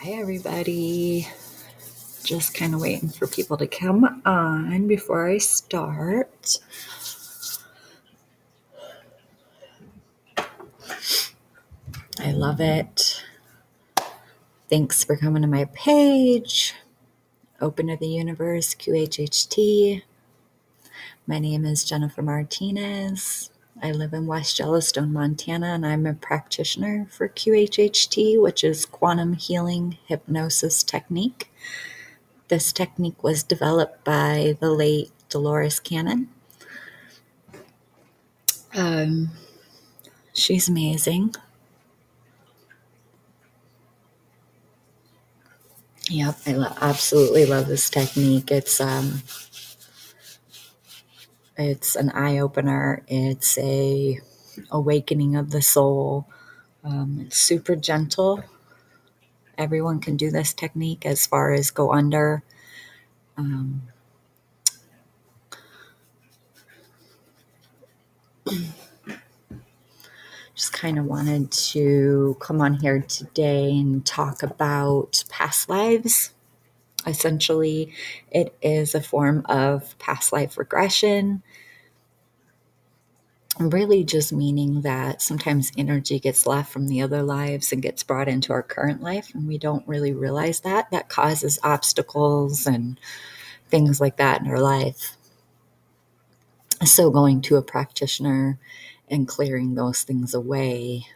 Hi, everybody. Just kind of waiting for people to come on before I start. I love it. Thanks for coming to my page. Open to the Universe, QHHT. My name is Jennifer Martinez. I live in West Yellowstone, Montana, and I'm a practitioner for QHHT, which is Quantum Healing Hypnosis Technique. This technique was developed by the late Dolores Cannon. Um, she's amazing. Yep, I lo- absolutely love this technique. It's um, it's an eye opener. It's a awakening of the soul. Um, it's super gentle. Everyone can do this technique as far as go under. Um, just kind of wanted to come on here today and talk about past lives. Essentially, it is a form of past life regression. Really, just meaning that sometimes energy gets left from the other lives and gets brought into our current life, and we don't really realize that. That causes obstacles and things like that in our life. So, going to a practitioner and clearing those things away.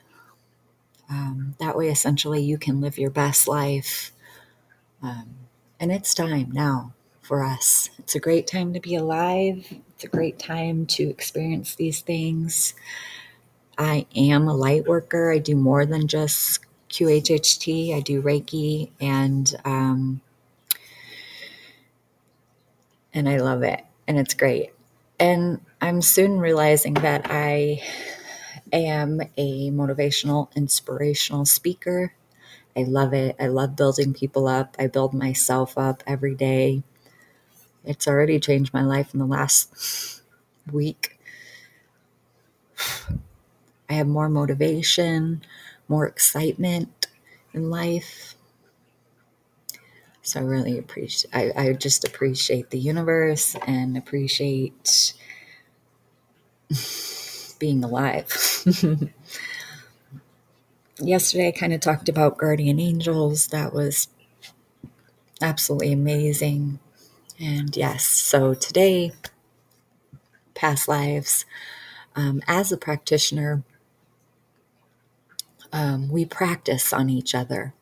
Um, that way, essentially, you can live your best life. Um, and it's time now for us. It's a great time to be alive. It's a great time to experience these things. I am a light worker. I do more than just QHHT. I do Reiki and um, and I love it. And it's great. And I'm soon realizing that I am a motivational, inspirational speaker. I love it. I love building people up. I build myself up every day. It's already changed my life in the last week. I have more motivation, more excitement in life. So I really appreciate I, I just appreciate the universe and appreciate being alive. Yesterday I kind of talked about guardian angels. That was absolutely amazing. And yes, so today, past lives, um, as a practitioner, um, we practice on each other.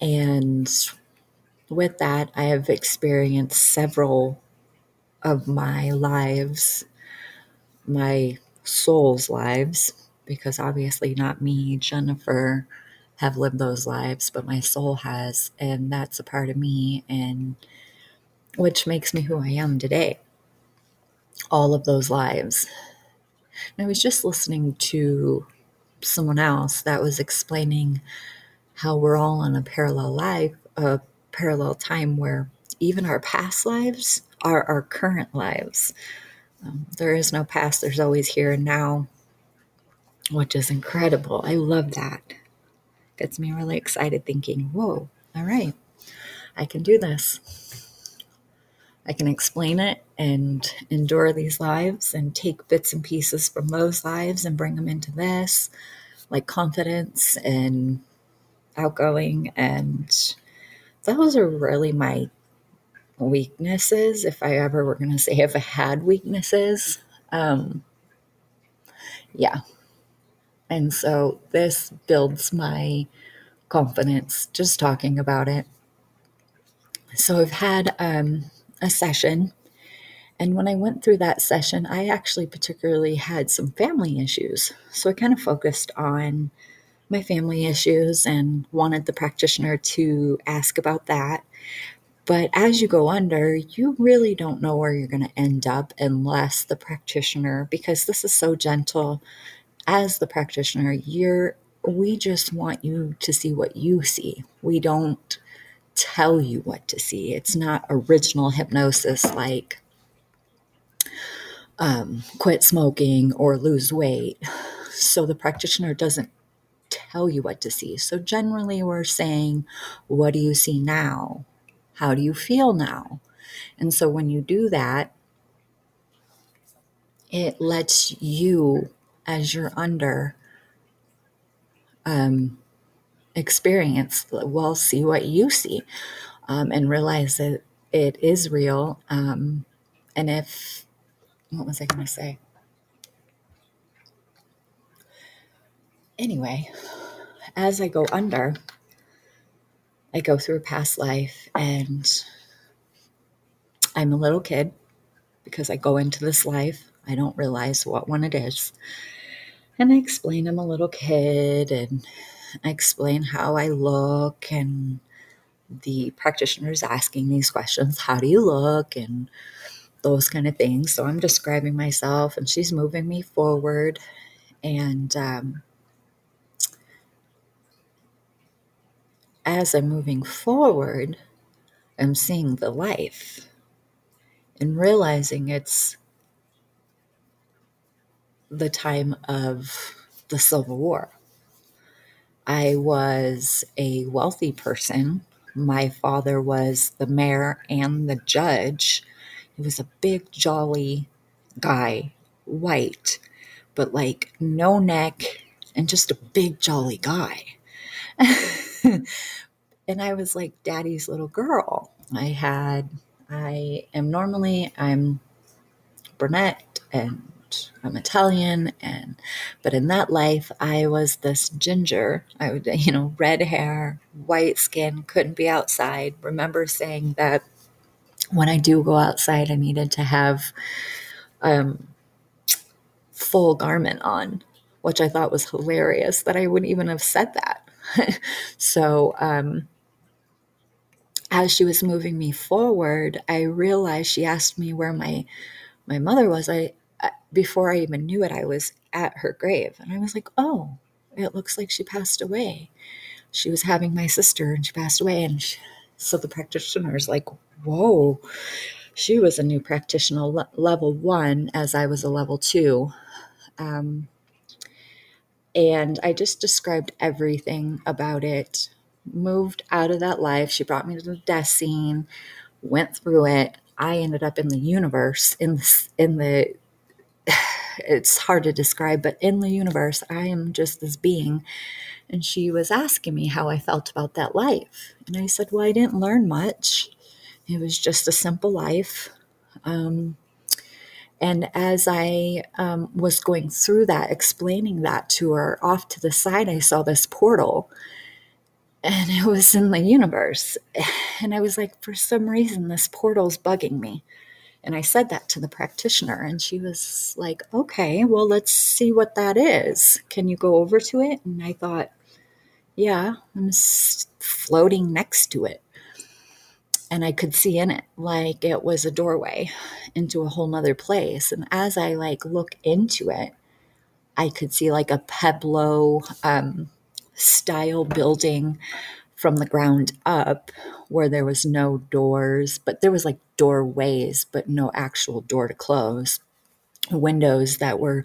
And with that, I have experienced several of my lives, my soul's lives, because obviously not me, Jennifer, have lived those lives, but my soul has. And that's a part of me, and which makes me who I am today. All of those lives. And I was just listening to someone else that was explaining how we're all on a parallel life, a parallel time where even our past lives are our current lives. Um, there is no past, there's always here and now, which is incredible. I love that. Gets me really excited thinking, whoa, all right, I can do this. I can explain it and endure these lives and take bits and pieces from those lives and bring them into this, like confidence and outgoing. And those are really my weaknesses. If I ever were going to say if I had weaknesses, um, yeah. And so this builds my confidence just talking about it. So I've had um, a session. And when I went through that session, I actually particularly had some family issues. So I kind of focused on my family issues and wanted the practitioner to ask about that. But as you go under, you really don't know where you're going to end up unless the practitioner, because this is so gentle, as the practitioner, you're we just want you to see what you see. We don't tell you what to see. It's not original hypnosis like um, quit smoking or lose weight. So the practitioner doesn't tell you what to see. So generally, we're saying, What do you see now? How do you feel now? And so when you do that, it lets you, as you're under, um, experience, well, see what you see um, and realize that it is real. Um, and if, what was I going to say? Anyway, as I go under, I go through past life and I'm a little kid because I go into this life. I don't realize what one it is. And I explain I'm a little kid and I explain how I look and the practitioner is asking these questions how do you look? and those kind of things. So i'm describing myself and she's moving me forward and um, as i'm moving forward i'm seeing the life and realizing it's the time of the civil war i was a wealthy person my father was the mayor and the judge. He was a big, jolly guy, white, but like no neck and just a big, jolly guy. and I was like daddy's little girl. I had, I am normally, I'm brunette and I'm Italian, and but in that life, I was this ginger. I would, you know, red hair, white skin, couldn't be outside. Remember saying that when I do go outside, I needed to have um, full garment on, which I thought was hilarious that I wouldn't even have said that. so, um, as she was moving me forward, I realized she asked me where my my mother was. I before I even knew it, I was at her grave. And I was like, oh, it looks like she passed away. She was having my sister and she passed away. And she, so the practitioner is like, whoa, she was a new practitioner, le- level one, as I was a level two. Um, and I just described everything about it. Moved out of that life. She brought me to the death scene, went through it. I ended up in the universe, in the, in the it's hard to describe, but in the universe, I am just this being. And she was asking me how I felt about that life. And I said, Well, I didn't learn much. It was just a simple life. Um, and as I um, was going through that, explaining that to her, off to the side, I saw this portal and it was in the universe. And I was like, for some reason, this portal's bugging me. And I said that to the practitioner, and she was like, okay, well, let's see what that is. Can you go over to it? And I thought, yeah, I'm floating next to it. And I could see in it like it was a doorway into a whole nother place. And as I like look into it, I could see like a Pueblo um, style building from the ground up where there was no doors, but there was like doorways, but no actual door to close. Windows that were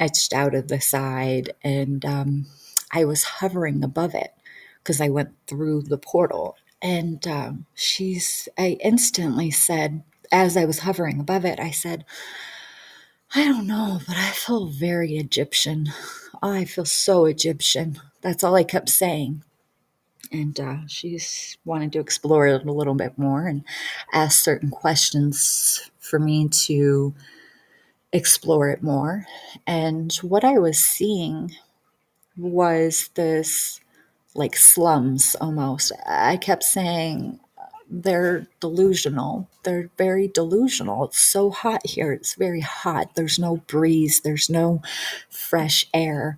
etched out of the side, and um, I was hovering above it because I went through the portal. And um, she's, I instantly said, as I was hovering above it, I said, I don't know, but I feel very Egyptian. I feel so Egyptian. That's all I kept saying and uh, she's wanted to explore it a little bit more and ask certain questions for me to explore it more. And what I was seeing was this like slums almost. I kept saying, they're delusional. They're very delusional. It's so hot here. It's very hot. There's no breeze, there's no fresh air.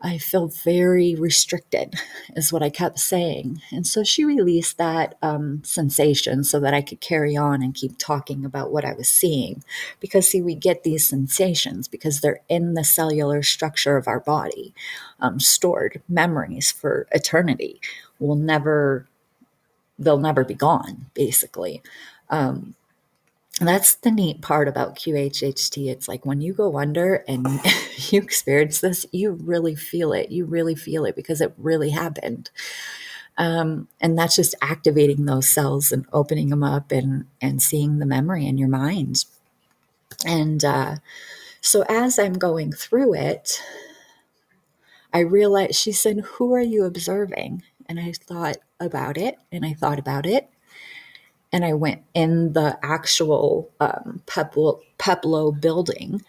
I feel very restricted, is what I kept saying. And so she released that um, sensation so that I could carry on and keep talking about what I was seeing. Because, see, we get these sensations because they're in the cellular structure of our body, um, stored memories for eternity. Will never, they'll never be gone, basically. Um, that's the neat part about QHHT. It's like when you go under and you experience this, you really feel it. You really feel it because it really happened. Um, and that's just activating those cells and opening them up and and seeing the memory in your mind. And uh, so as I'm going through it, I realized she said, "Who are you observing?" And I thought about it, and I thought about it, and I went in the actual um, building,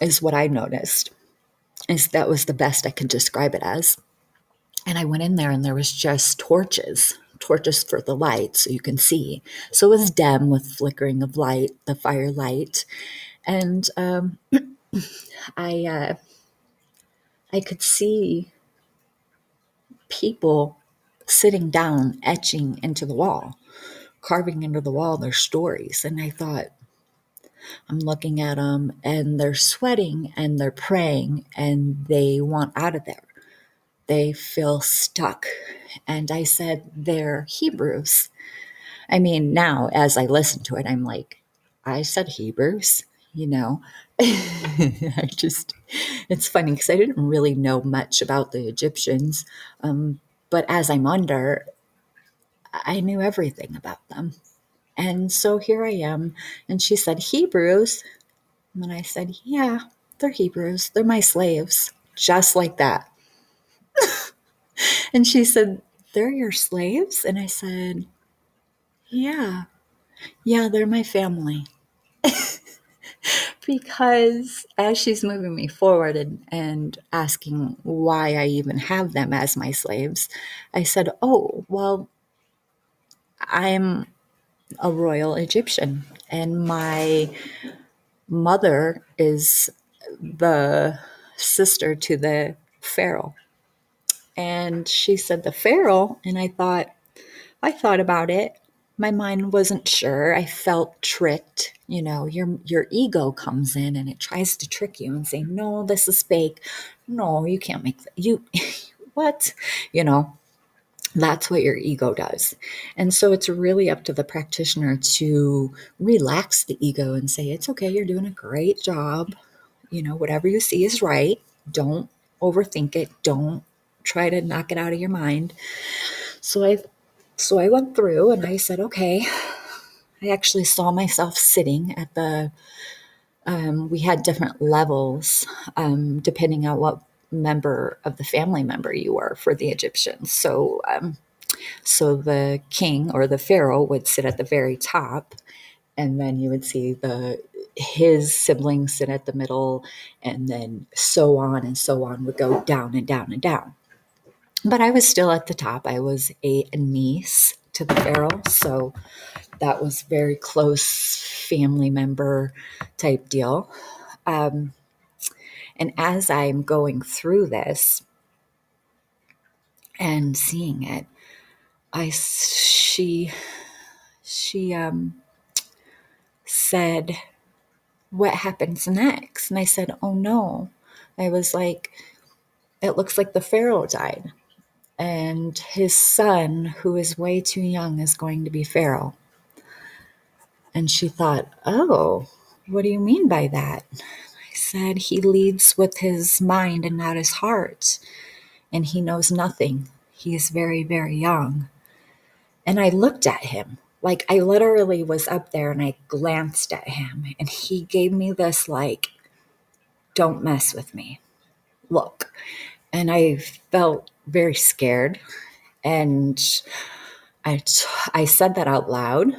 is what I noticed. Is that was the best I could describe it as. And I went in there, and there was just torches, torches for the light, so you can see. So it was dim with flickering of light, the firelight, and um, I uh, I could see people sitting down, etching into the wall carving into the wall their stories. And I thought, I'm looking at them and they're sweating and they're praying and they want out of there. They feel stuck. And I said, they're Hebrews. I mean, now as I listen to it, I'm like, I said Hebrews, you know. I just, it's funny because I didn't really know much about the Egyptians. Um, but as I'm under, I knew everything about them. And so here I am. And she said, Hebrews. And I said, Yeah, they're Hebrews. They're my slaves. Just like that. and she said, They're your slaves? And I said, Yeah. Yeah, they're my family. because as she's moving me forward and, and asking why I even have them as my slaves, I said, Oh, well, I'm a royal Egyptian, and my mother is the sister to the pharaoh. And she said the pharaoh, and I thought, I thought about it. My mind wasn't sure. I felt tricked. You know, your your ego comes in and it tries to trick you and say, "No, this is fake. No, you can't make that. You what?" You know, that's what your ego does. And so it's really up to the practitioner to relax the ego and say, it's okay, you're doing a great job. You know, whatever you see is right. Don't overthink it. Don't try to knock it out of your mind. So I so I went through and I said, okay. I actually saw myself sitting at the um, we had different levels um, depending on what member of the family member you were for the Egyptians. So, um, so the king or the pharaoh would sit at the very top, and then you would see the his siblings sit at the middle, and then so on and so on would go down and down and down. But I was still at the top. I was a niece to the pharaoh, so that was very close family member type deal. Um, and as I'm going through this and seeing it, I she she um said, "What happens next?" And I said, "Oh no." I was like, "It looks like the pharaoh died." And his son, who is way too young, is going to be pharaoh. And she thought, Oh, what do you mean by that? Said he leads with his mind and not his heart, and he knows nothing. He is very, very young. And I looked at him. Like I literally was up there and I glanced at him, and he gave me this, like, don't mess with me look. And I felt very scared. And I, t- I said that out loud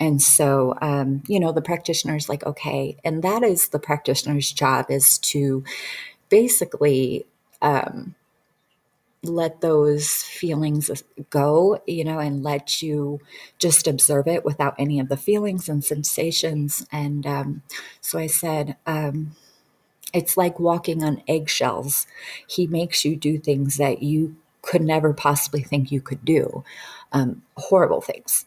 and so, um, you know, the practitioner is like, okay, and that is the practitioner's job is to basically um, let those feelings go, you know, and let you just observe it without any of the feelings and sensations. And um, so I said, um, it's like walking on eggshells. He makes you do things that you could never possibly think you could do, um, horrible things.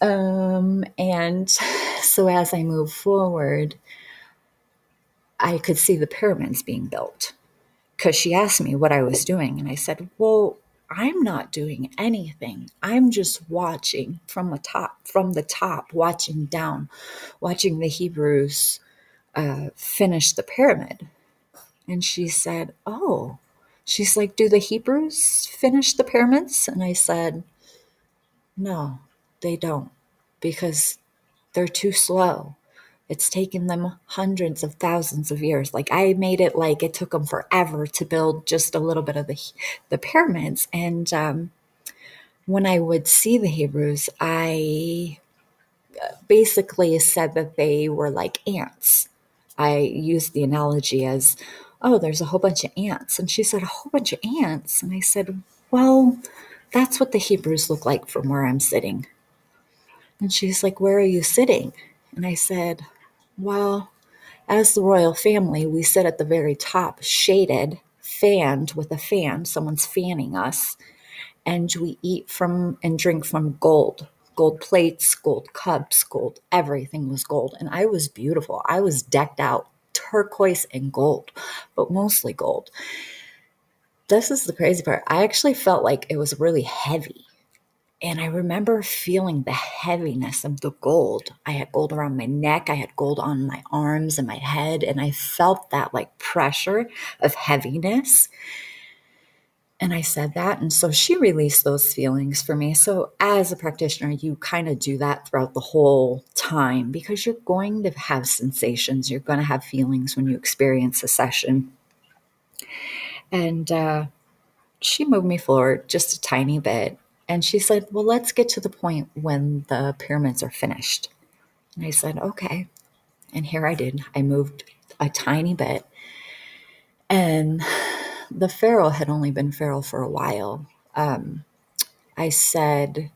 Um, and so as I move forward, I could see the pyramids being built because she asked me what I was doing. And I said, Well, I'm not doing anything. I'm just watching from the top, from the top, watching down, watching the Hebrews uh, finish the pyramid. And she said, Oh, she's like, Do the Hebrews finish the pyramids? And I said, No, they don't, because they're too slow. It's taken them hundreds of thousands of years. Like I made it like it took them forever to build just a little bit of the the pyramids. And um, when I would see the Hebrews, I uh, basically said that they were like ants. I used the analogy as, "Oh, there's a whole bunch of ants," and she said, "A whole bunch of ants," and I said, "Well." That's what the Hebrews look like from where I'm sitting. And she's like, Where are you sitting? And I said, Well, as the royal family, we sit at the very top, shaded, fanned with a fan. Someone's fanning us. And we eat from and drink from gold gold plates, gold cups, gold, everything was gold. And I was beautiful. I was decked out turquoise and gold, but mostly gold. This is the crazy part. I actually felt like it was really heavy. And I remember feeling the heaviness of the gold. I had gold around my neck, I had gold on my arms and my head, and I felt that like pressure of heaviness. And I said that. And so she released those feelings for me. So, as a practitioner, you kind of do that throughout the whole time because you're going to have sensations, you're going to have feelings when you experience a session. And uh, she moved me forward just a tiny bit. And she said, Well, let's get to the point when the pyramids are finished. And I said, Okay. And here I did. I moved a tiny bit. And the Pharaoh had only been Pharaoh for a while. Um, I said,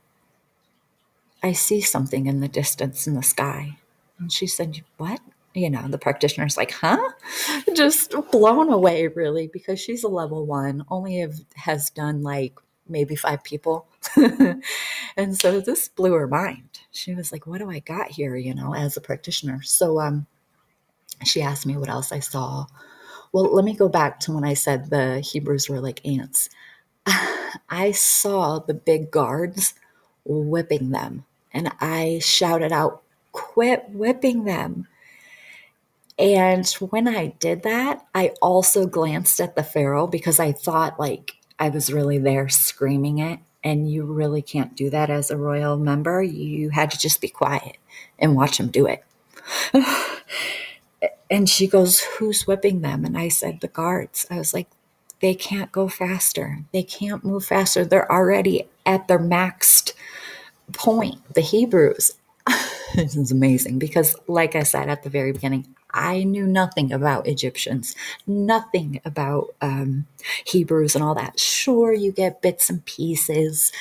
I see something in the distance in the sky. And she said, What? You know, the practitioner's like, Huh? Just blown away, really, because she's a level one, only have, has done like maybe five people. and so this blew her mind. She was like, What do I got here, you know, as a practitioner? So um, she asked me what else I saw. Well, let me go back to when I said the Hebrews were like ants. I saw the big guards whipping them, and I shouted out, Quit whipping them. And when I did that, I also glanced at the Pharaoh because I thought like I was really there screaming it. And you really can't do that as a royal member. You had to just be quiet and watch them do it. and she goes, Who's whipping them? And I said, The guards. I was like, They can't go faster. They can't move faster. They're already at their maxed point, the Hebrews. this is amazing because, like I said at the very beginning, I knew nothing about Egyptians, nothing about um, Hebrews and all that. Sure, you get bits and pieces,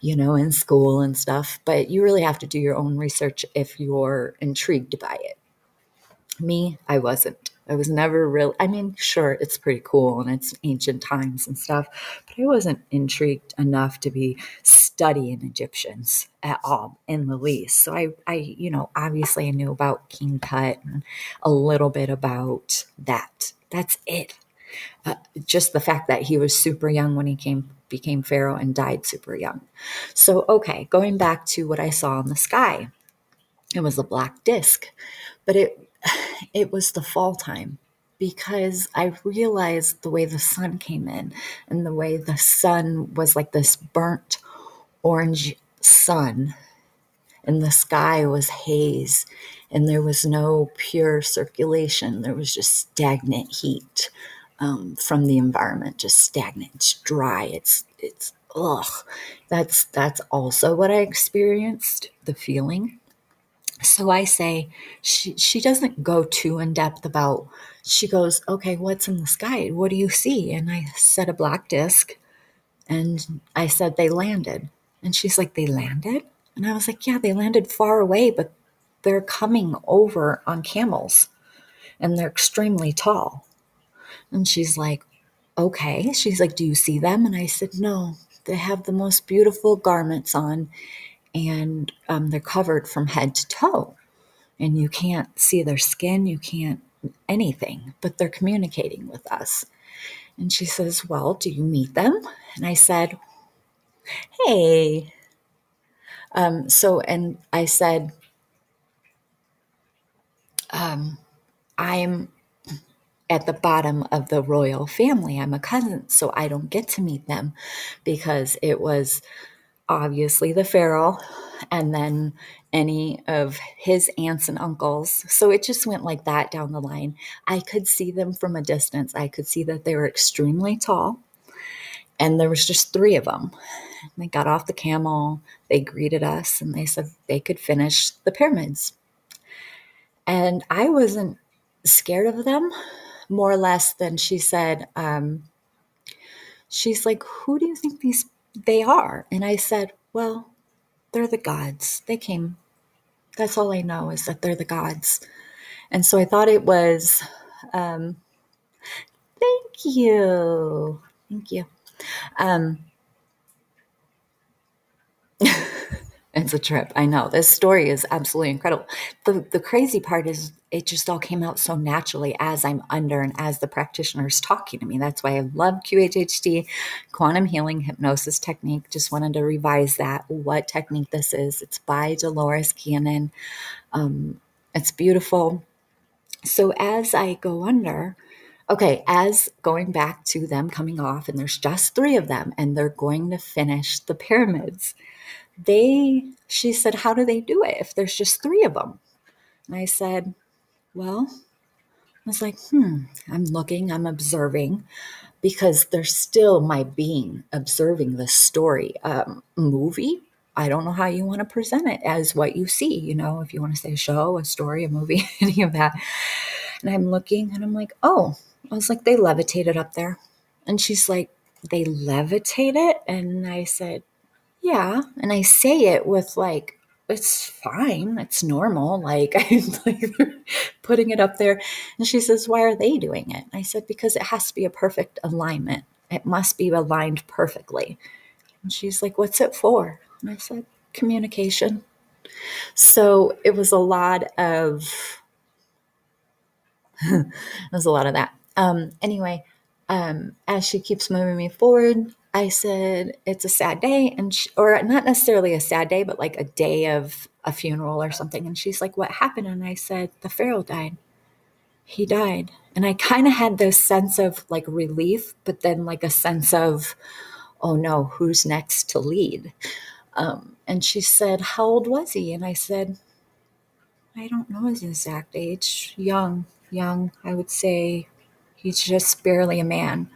you know, in school and stuff, but you really have to do your own research if you're intrigued by it. Me, I wasn't. I was never really, I mean, sure, it's pretty cool and it's ancient times and stuff, but I wasn't intrigued enough to be studying Egyptians at all in the least. So I, I, you know, obviously I knew about King Tut and a little bit about that. That's it. Uh, just the fact that he was super young when he came became pharaoh and died super young. So okay, going back to what I saw in the sky. It was a black disc, but it it was the fall time because I realized the way the sun came in and the way the sun was like this burnt orange sun and the sky was haze and there was no pure circulation. There was just stagnant heat um, from the environment just stagnant it's dry it's it's ugh. That's that's also what i experienced the feeling so I say, she, she doesn't go too in depth about, she goes, okay, what's in the sky? What do you see? And I said, a black disc. And I said, they landed. And she's like, they landed? And I was like, yeah, they landed far away, but they're coming over on camels and they're extremely tall. And she's like, okay. She's like, do you see them? And I said, no, they have the most beautiful garments on and um, they're covered from head to toe. And you can't see their skin, you can't anything, but they're communicating with us. And she says, Well, do you meet them? And I said, Hey. Um, so, and I said, um, I'm at the bottom of the royal family. I'm a cousin, so I don't get to meet them because it was obviously the pharaoh and then any of his aunts and uncles. So it just went like that down the line. I could see them from a distance. I could see that they were extremely tall. And there was just three of them. They got off the camel, they greeted us, and they said they could finish the pyramids. And I wasn't scared of them, more or less than she said, um, she's like, Who do you think these they are? And I said, Well, they're the gods. They came. That's all I know is that they're the gods. And so I thought it was, um, thank you. Thank you. Um, it's a trip. I know. This story is absolutely incredible. The, the crazy part is it just all came out so naturally as I'm under and as the practitioner is talking to me. That's why I love QHHT, quantum healing hypnosis technique. Just wanted to revise that, what technique this is. It's by Dolores Cannon. Um, it's beautiful. So as I go under, okay, as going back to them coming off, and there's just three of them, and they're going to finish the pyramids. They, she said, how do they do it if there's just three of them? And I said, well, I was like, hmm, I'm looking, I'm observing, because there's still my being observing the story. Um, movie, I don't know how you want to present it as what you see, you know, if you want to say a show, a story, a movie, any of that. And I'm looking and I'm like, oh, I was like, they levitated up there. And she's like, they levitate it? And I said, yeah. And I say it with like it's fine. It's normal. Like I'm like putting it up there. And she says, Why are they doing it? I said, Because it has to be a perfect alignment. It must be aligned perfectly. And she's like, What's it for? And I said, Communication. So it was a lot of was a lot of that. Um, anyway, um, as she keeps moving me forward, I said, it's a sad day. And, she, or not necessarily a sad day, but like a day of a funeral or something. And she's like, what happened? And I said, the Pharaoh died. He died. And I kind of had this sense of like relief, but then like a sense of, oh no, who's next to lead? Um, and she said, how old was he? And I said, I don't know his exact age. Young, young. I would say he's just barely a man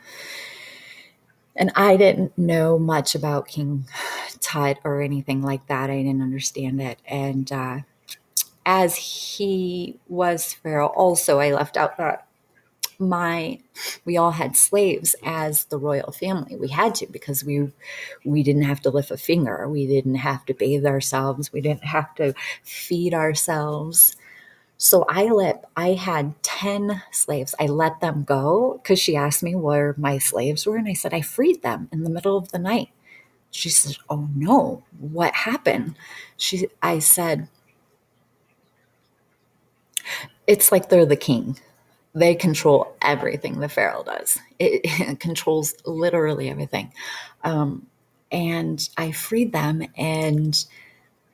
and I didn't know much about King Tut or anything like that. I didn't understand it. And uh, as he was Pharaoh, also I left out that my we all had slaves as the royal family. We had to because we we didn't have to lift a finger. We didn't have to bathe ourselves. We didn't have to feed ourselves. So I let I had 10 slaves. I let them go because she asked me where my slaves were. And I said, I freed them in the middle of the night. She said, Oh no, what happened? She I said, It's like they're the king. They control everything the Pharaoh does. It, it controls literally everything. Um, and I freed them, and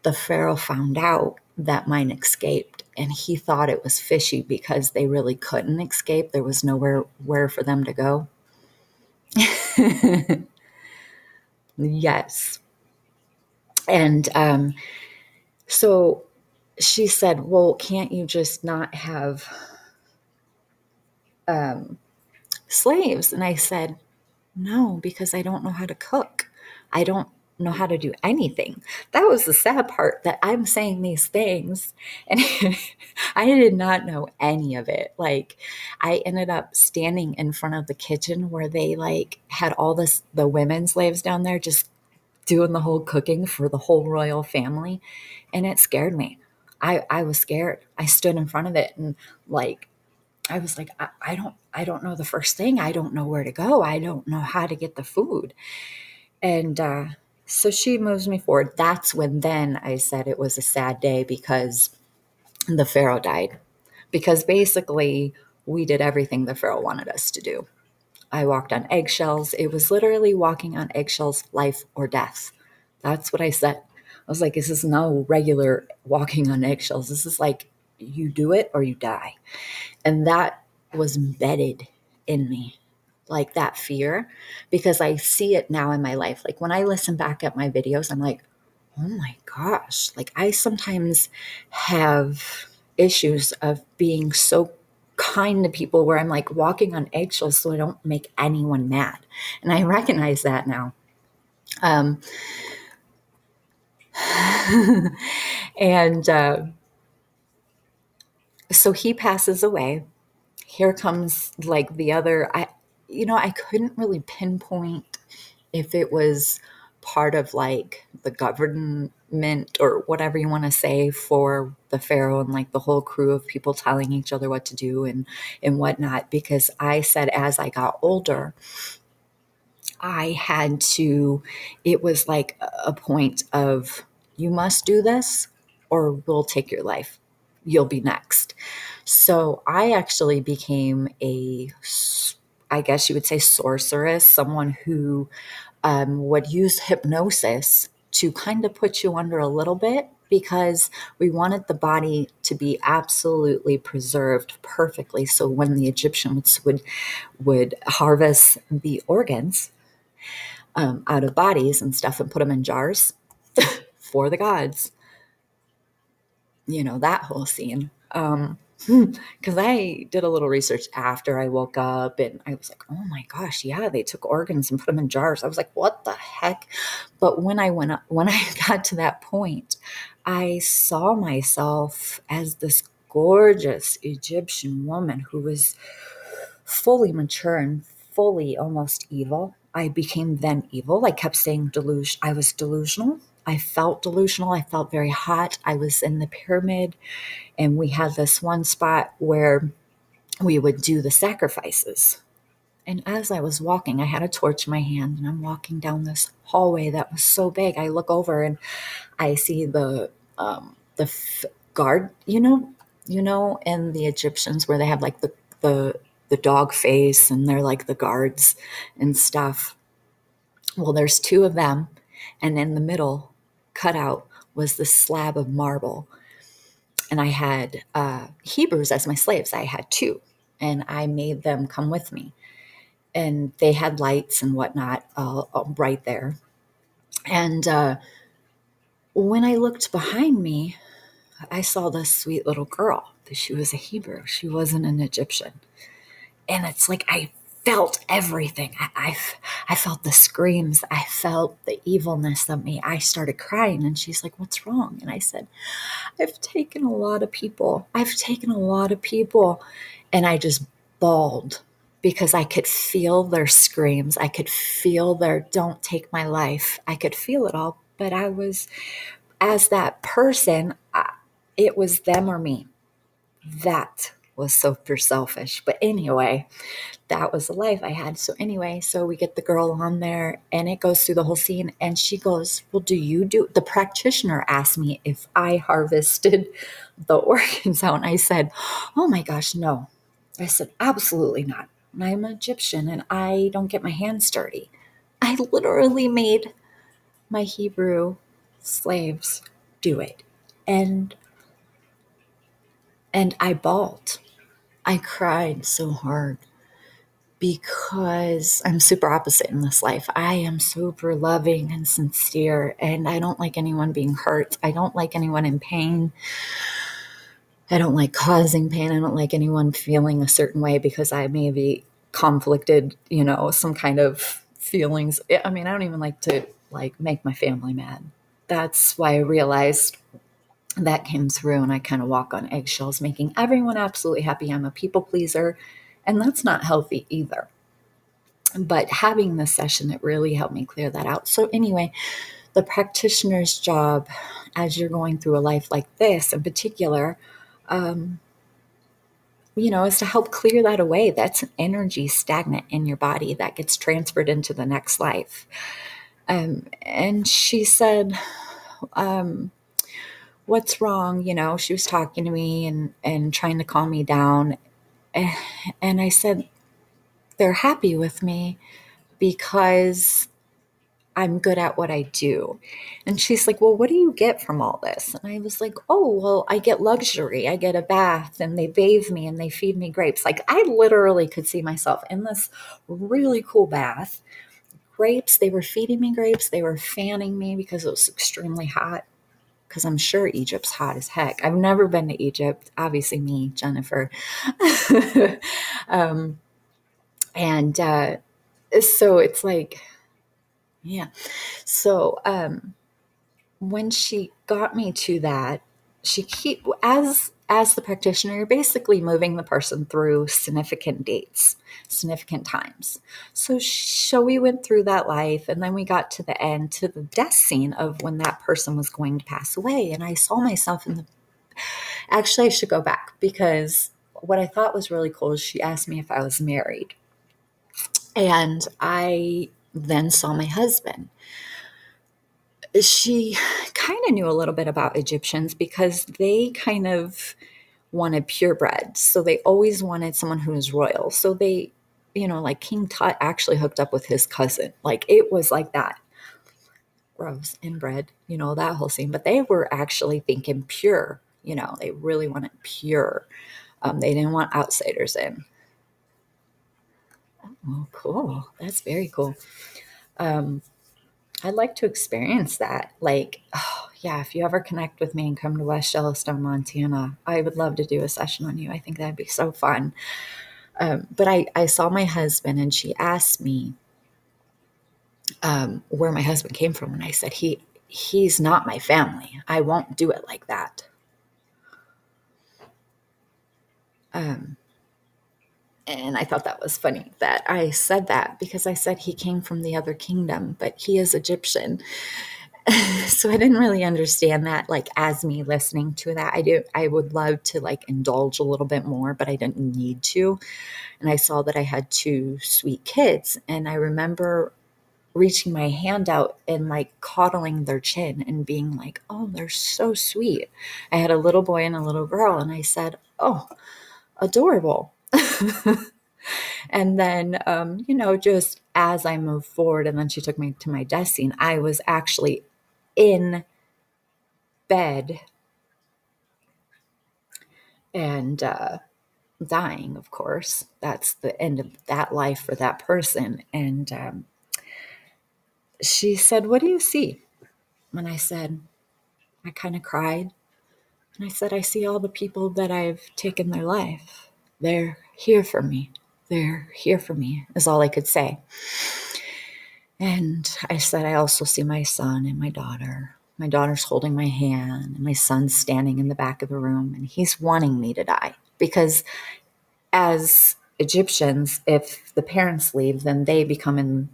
the Pharaoh found out that mine escaped and he thought it was fishy because they really couldn't escape. There was nowhere where for them to go. yes. And um, so she said, Well, can't you just not have um, slaves? And I said, No, because I don't know how to cook. I don't know how to do anything. That was the sad part that I'm saying these things and I did not know any of it. Like I ended up standing in front of the kitchen where they like had all this the women slaves down there just doing the whole cooking for the whole royal family and it scared me. I I was scared. I stood in front of it and like I was like I, I don't I don't know the first thing. I don't know where to go. I don't know how to get the food. And uh so she moves me forward. That's when then I said it was a sad day because the Pharaoh died. Because basically, we did everything the Pharaoh wanted us to do. I walked on eggshells. It was literally walking on eggshells, life or death. That's what I said. I was like, this is no regular walking on eggshells. This is like you do it or you die. And that was embedded in me, like that fear, because I see it now in my life. Like when I listen back at my videos, I'm like, oh my gosh, like I sometimes have issues of being so kind to people where I'm like walking on eggshells so I don't make anyone mad. And I recognize that now. Um, and uh, so he passes away. Here comes like the other. I, you know, I couldn't really pinpoint if it was part of like the government or whatever you want to say for the pharaoh and like the whole crew of people telling each other what to do and and whatnot because i said as i got older i had to it was like a point of you must do this or we'll take your life. You'll be next. So i actually became a i guess you would say sorceress someone who um, would use hypnosis to kind of put you under a little bit because we wanted the body to be absolutely preserved perfectly. So when the egyptians would would harvest the organs um, out of bodies and stuff and put them in jars for the gods. You know that whole scene. Um, because I did a little research after I woke up and I was like, oh my gosh, yeah, they took organs and put them in jars. I was like, what the heck? But when I went up, when I got to that point, I saw myself as this gorgeous Egyptian woman who was fully mature and fully almost evil. I became then evil. I kept saying delusion. I was delusional. I felt delusional. I felt very hot. I was in the pyramid and we had this one spot where we would do the sacrifices. And as I was walking, I had a torch in my hand and I'm walking down this hallway that was so big. I look over and I see the um, the f- guard, you know, you know, in the Egyptians where they have like the the the dog face and they're like the guards and stuff. Well, there's two of them, and in the middle, cut out, was the slab of marble and I had uh, Hebrews as my slaves. I had two, and I made them come with me. And they had lights and whatnot right there. And uh, when I looked behind me, I saw this sweet little girl. She was a Hebrew. She wasn't an Egyptian. And it's like I felt everything. I, I, I, felt the screams. I felt the evilness of me. I started crying, and she's like, What's wrong? And I said, I've taken a lot of people. I've taken a lot of people. And I just bawled because I could feel their screams. I could feel their, Don't take my life. I could feel it all. But I was, as that person, I, it was them or me. That was super selfish. But anyway, that was the life I had. So anyway, so we get the girl on there and it goes through the whole scene and she goes, Well, do you do the practitioner asked me if I harvested the organs out? And I said, Oh my gosh, no. I said, Absolutely not. I'm Egyptian and I don't get my hands dirty. I literally made my Hebrew slaves do it. And and I bawled. I cried so hard because I'm super opposite in this life. I am super loving and sincere, and I don't like anyone being hurt. I don't like anyone in pain. I don't like causing pain. I don't like anyone feeling a certain way because I may be conflicted, you know, some kind of feelings. I mean, I don't even like to like make my family mad. That's why I realized that came through and I kind of walk on eggshells, making everyone absolutely happy. I'm a people pleaser, and that's not healthy either. But having this session, it really helped me clear that out. So, anyway, the practitioner's job as you're going through a life like this in particular, um, you know, is to help clear that away. That's an energy stagnant in your body that gets transferred into the next life. Um, and she said, um, what's wrong you know she was talking to me and and trying to calm me down eh, and i said they're happy with me because I'm good at what I do. And she's like, Well, what do you get from all this? And I was like, Oh, well, I get luxury. I get a bath and they bathe me and they feed me grapes. Like, I literally could see myself in this really cool bath. Grapes, they were feeding me grapes. They were fanning me because it was extremely hot. Because I'm sure Egypt's hot as heck. I've never been to Egypt. Obviously, me, Jennifer. um, and uh, so it's like, yeah. So um, when she got me to that, she keep as as the practitioner, you're basically moving the person through significant dates, significant times. So, so we went through that life, and then we got to the end, to the death scene of when that person was going to pass away, and I saw myself in the. Actually, I should go back because what I thought was really cool is she asked me if I was married, and I then saw my husband. She kind of knew a little bit about Egyptians because they kind of wanted purebred. So they always wanted someone who was royal. So they, you know, like King Tut actually hooked up with his cousin. Like it was like that. Gross, inbred, you know, that whole scene. But they were actually thinking pure, you know, they really wanted pure. Um, they didn't want outsiders in. Oh, cool. That's very cool. Um, I'd like to experience that. Like, oh, yeah, if you ever connect with me and come to West Yellowstone, Montana, I would love to do a session on you. I think that'd be so fun. Um, but I, I saw my husband and she asked me um, where my husband came from. And I said, he, he's not my family. I won't do it like that. Um, and I thought that was funny that I said that because I said he came from the other kingdom, but he is Egyptian. so I didn't really understand that like as me listening to that. I do I would love to like indulge a little bit more, but I didn't need to. And I saw that I had two sweet kids and I remember reaching my hand out and like coddling their chin and being like, "Oh, they're so sweet." I had a little boy and a little girl and I said, "Oh, adorable." and then, um, you know, just as I moved forward, and then she took me to my desk scene, I was actually in bed and uh, dying, of course. That's the end of that life for that person. And um, she said, What do you see? And I said, I kind of cried. And I said, I see all the people that I've taken their life. They're here for me. They're here for me, is all I could say. And I said, I also see my son and my daughter. My daughter's holding my hand, and my son's standing in the back of the room, and he's wanting me to die because, as Egyptians, if the parents leave, then they become in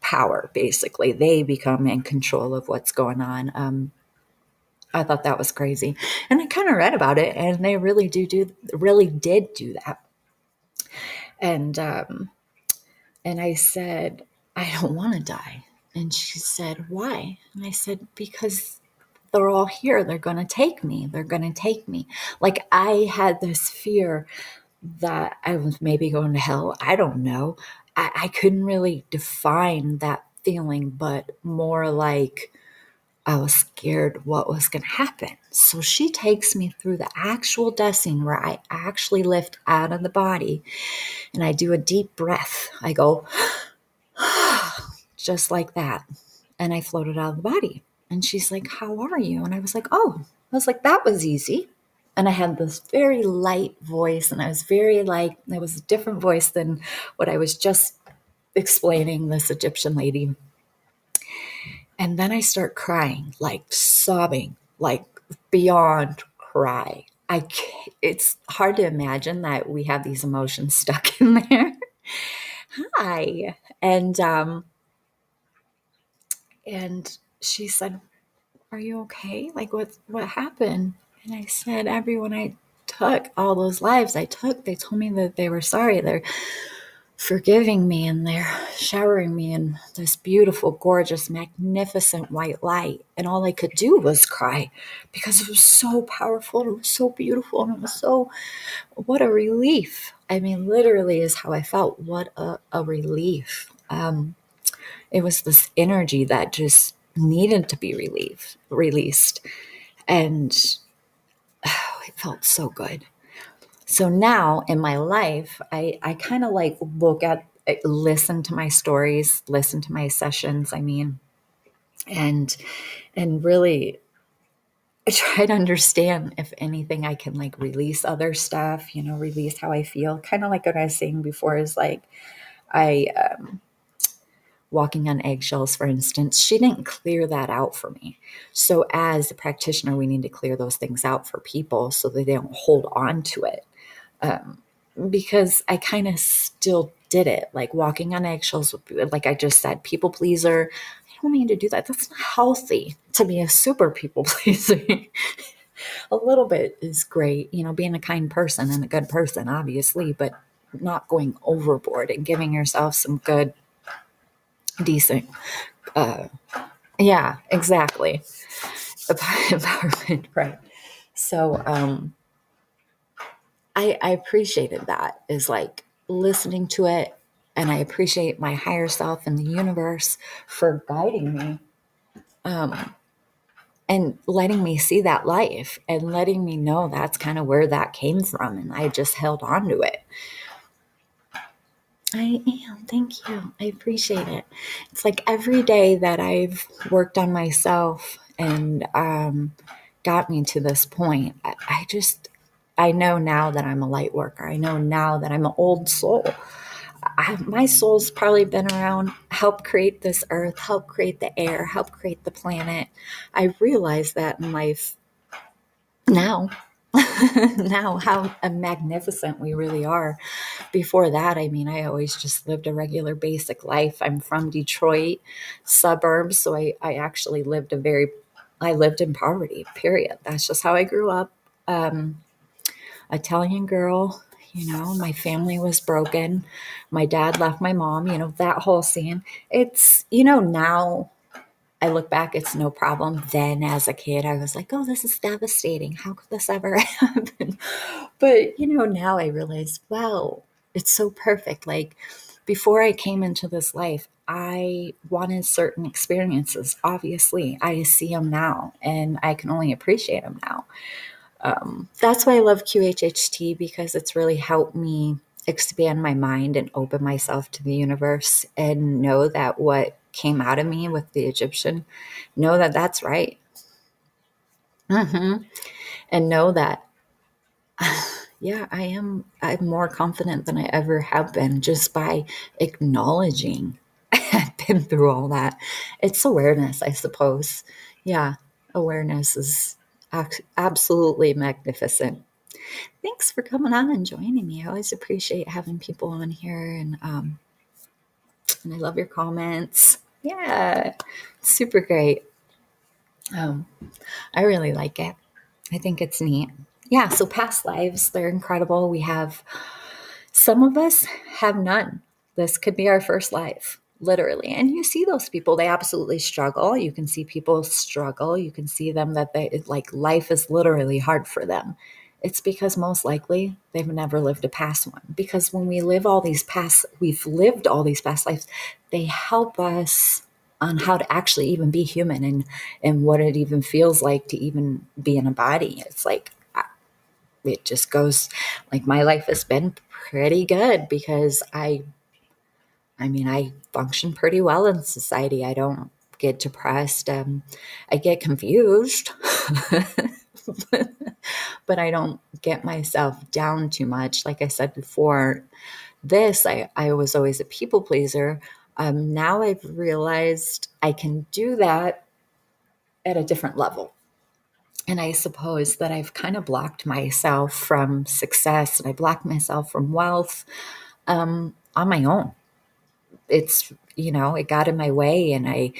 power, basically. They become in control of what's going on. Um, I thought that was crazy. And I kind of read about it and they really do do really did do that. And um and I said, I don't want to die. And she said, Why? And I said, Because they're all here. They're going to take me. They're going to take me. Like I had this fear that I was maybe going to hell. I don't know. I, I couldn't really define that feeling, but more like I was scared what was going to happen. So she takes me through the actual scene where I actually lift out of the body and I do a deep breath. I go, just like that. And I floated out of the body. And she's like, How are you? And I was like, Oh, I was like, That was easy. And I had this very light voice, and I was very like, it was a different voice than what I was just explaining this Egyptian lady and then I start crying, like sobbing, like beyond cry. I it's hard to imagine that we have these emotions stuck in there. Hi. And um and she said, "Are you okay? Like what what happened?" And I said, "Everyone I took, all those lives I took, they told me that they were sorry. They're forgiving me and they're showering me in this beautiful, gorgeous, magnificent white light. And all I could do was cry because it was so powerful, and it was so beautiful, and it was so, what a relief. I mean, literally is how I felt. What a, a relief. Um, it was this energy that just needed to be relieved, released. And oh, it felt so good. So now in my life, I, I kind of like look at, listen to my stories, listen to my sessions, I mean, and, and really I try to understand if anything I can like release other stuff, you know, release how I feel. Kind of like what I was saying before is like I um walking on eggshells, for instance, she didn't clear that out for me. So, as a practitioner, we need to clear those things out for people so that they don't hold on to it. Um, because I kind of still did it, like walking on eggshells, like I just said, people pleaser. I don't need to do that. That's not healthy to be a super people pleaser. a little bit is great, you know, being a kind person and a good person, obviously, but not going overboard and giving yourself some good decent. Uh, yeah, exactly. Empowerment, right? So, um, I, I appreciated that is like listening to it, and I appreciate my higher self and the universe for guiding me, um, and letting me see that life and letting me know that's kind of where that came from, and I just held on to it. I am. Thank you. I appreciate it. It's like every day that I've worked on myself and um, got me to this point, I, I just, I know now that I'm a light worker. I know now that I'm an old soul. I, my soul's probably been around, help create this earth, help create the air, help create the planet. I realize that in life now now how magnificent we really are. Before that, I mean, I always just lived a regular basic life. I'm from Detroit suburbs, so I, I actually lived a very, I lived in poverty, period. That's just how I grew up. Um, Italian girl, you know, my family was broken. My dad left my mom, you know, that whole scene. It's, you know, now I look back, it's no problem. Then, as a kid, I was like, oh, this is devastating. How could this ever happen? But, you know, now I realize, wow, it's so perfect. Like, before I came into this life, I wanted certain experiences. Obviously, I see them now and I can only appreciate them now. Um, that's why I love QHHT because it's really helped me expand my mind and open myself to the universe and know that what came out of me with the Egyptian, know that that's right. Mm-hmm. And know that, yeah, I am. I'm more confident than I ever have been just by acknowledging I've been through all that. It's awareness, I suppose. Yeah, awareness is absolutely magnificent. Thanks for coming on and joining me. I always appreciate having people on here and um, and I love your comments. Yeah, super great. Um, I really like it. I think it's neat. Yeah, so past lives, they're incredible. We have some of us have none. This could be our first life, literally. And you see those people, they absolutely struggle. You can see people struggle. You can see them that they like life is literally hard for them. It's because most likely they've never lived a past one. Because when we live all these past, we've lived all these past lives, they help us on how to actually even be human and and what it even feels like to even be in a body. It's like it just goes like my life has been pretty good because I I mean I function pretty well in society. I don't get depressed. Um, I get confused. but I don't get myself down too much. Like I said before, this, I, I was always a people pleaser. Um, now I've realized I can do that at a different level. And I suppose that I've kind of blocked myself from success and I blocked myself from wealth um, on my own. It's, you know, it got in my way and I,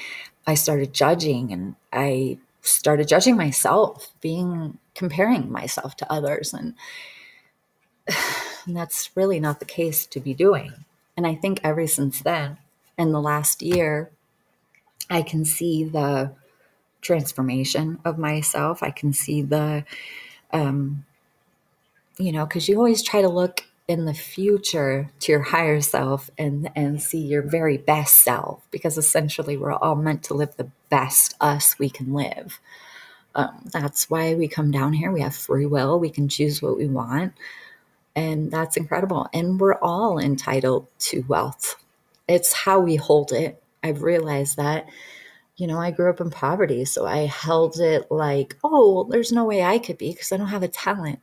I started judging and I started judging myself, being comparing myself to others. And, and that's really not the case to be doing. And I think ever since then, in the last year, I can see the transformation of myself. I can see the, um, you know, because you always try to look in the future to your higher self and and see your very best self because essentially we're all meant to live the best us we can live. Um, that's why we come down here. We have free will. We can choose what we want. And that's incredible. And we're all entitled to wealth. It's how we hold it. I've realized that you know i grew up in poverty so i held it like oh there's no way i could be because i don't have a talent.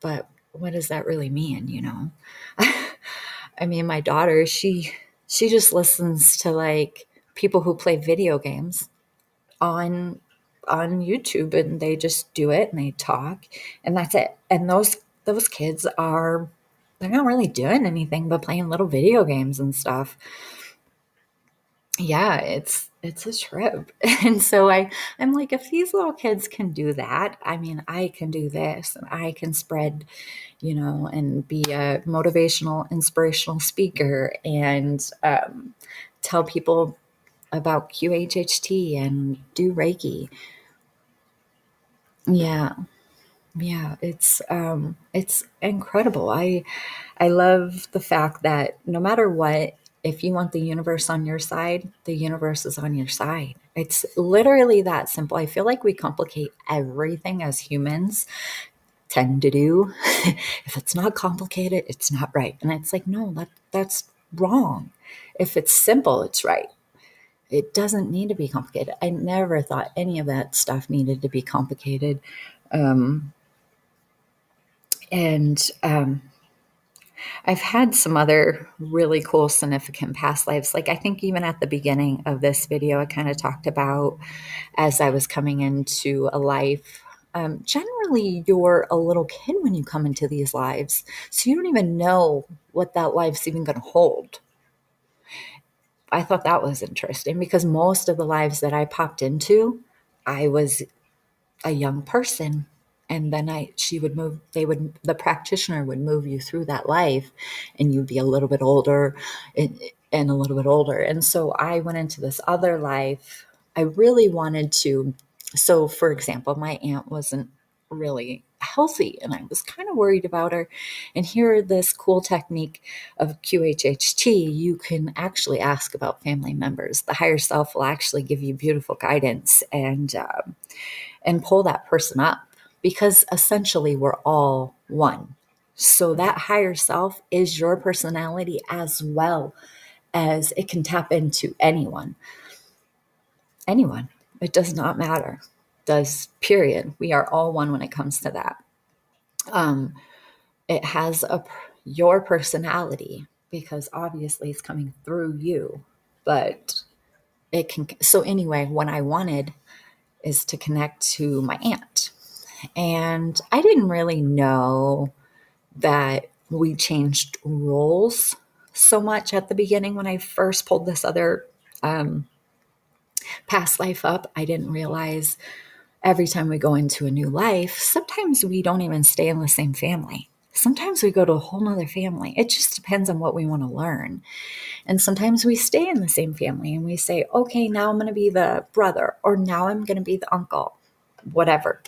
But what does that really mean you know? I mean my daughter she she just listens to like people who play video games on on youtube and they just do it and they talk and that's it. And those those kids are they're not really doing anything but playing little video games and stuff. Yeah it's it's a trip. And so i i'm like if these little kids can do that i mean i can do this and i can spread you know and be a motivational inspirational speaker and um, tell people about qhht and do reiki. Yeah. Yeah it's um it's incredible. I i love the fact that no matter what if you want the universe on your side, the universe is on your side. It's literally that simple. I feel like we complicate everything as humans tend to do. if it's not complicated, it's not right. And it's like, no, that that's wrong. If it's simple, it's right. It doesn't need to be complicated. I never thought any of that stuff needed to be complicated. Um, and um, I've had some other really cool, significant past lives. Like, I think even at the beginning of this video, I kind of talked about as I was coming into a life. Um, generally, you're a little kid when you come into these lives. So you don't even know what that life's even going to hold. I thought that was interesting because most of the lives that I popped into, I was a young person and then I she would move they would the practitioner would move you through that life and you'd be a little bit older and, and a little bit older. And so I went into this other life. I really wanted to so for example my aunt wasn't really healthy and I was kind of worried about her. And here this cool technique of QHHT you can actually ask about family members. The higher self will actually give you beautiful guidance and um, and pull that person up because essentially we're all one. So that higher self is your personality as well as it can tap into anyone. Anyone. It does not matter. Does period. We are all one when it comes to that. Um, it has a your personality because obviously it's coming through you, but it can. So anyway, what I wanted is to connect to my aunt and I didn't really know that we changed roles so much at the beginning when I first pulled this other um, past life up. I didn't realize every time we go into a new life, sometimes we don't even stay in the same family. Sometimes we go to a whole nother family. It just depends on what we want to learn. And sometimes we stay in the same family and we say, okay, now I'm going to be the brother, or now I'm going to be the uncle, whatever.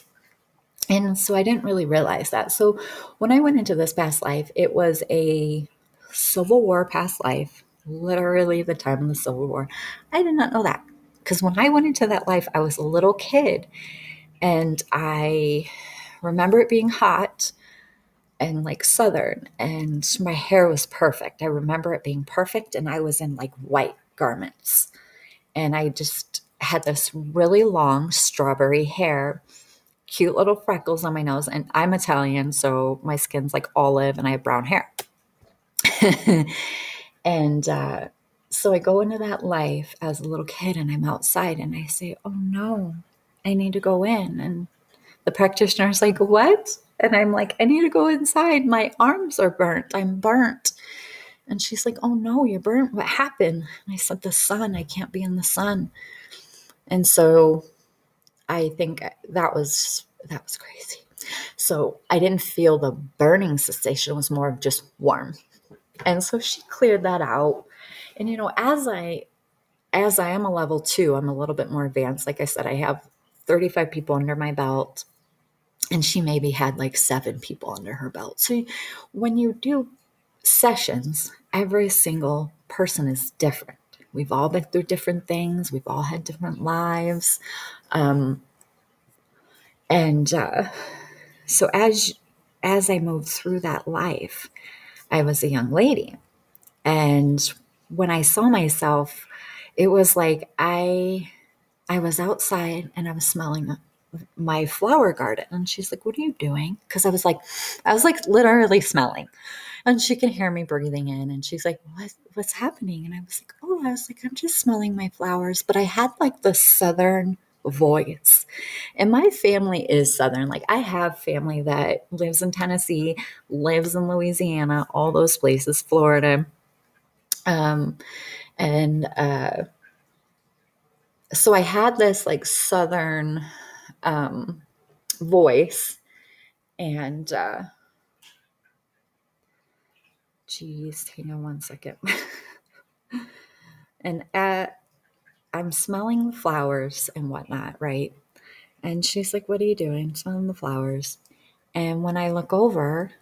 And so I didn't really realize that. So when I went into this past life, it was a Civil War past life, literally the time of the Civil War. I did not know that because when I went into that life, I was a little kid and I remember it being hot and like southern and my hair was perfect. I remember it being perfect and I was in like white garments. And I just had this really long strawberry hair cute little freckles on my nose. And I'm Italian, so my skin's like olive and I have brown hair. and uh, so I go into that life as a little kid and I'm outside and I say, Oh no, I need to go in. And the practitioner's like, What? And I'm like, I need to go inside. My arms are burnt. I'm burnt. And she's like, Oh no, you're burnt. What happened? And I said, The sun. I can't be in the sun. And so I think that was that was crazy. So I didn't feel the burning sensation; it was more of just warm. And so she cleared that out. And you know, as I as I am a level two, I'm a little bit more advanced. Like I said, I have 35 people under my belt. and she maybe had like seven people under her belt. So when you do sessions, every single person is different. We've all been through different things. We've all had different lives. Um, and uh, so as as I moved through that life, I was a young lady. And when I saw myself, it was like I I was outside and I was smelling my flower garden. And she's like what are you doing? Because i was like i was like literally smelling. And she can hear me breathing in and she's like what, what's happening? And i was like oh i was like i'm just smelling my flowers. But i had like the southern voice and my family is southern like i have family that lives in tennessee lives in louisiana all those places florida um and uh so i had this like southern um, voice. And, uh, geez, hang on one second. and at, I'm smelling flowers and whatnot, right? And she's like, What are you doing? Smelling the flowers. And when I look over,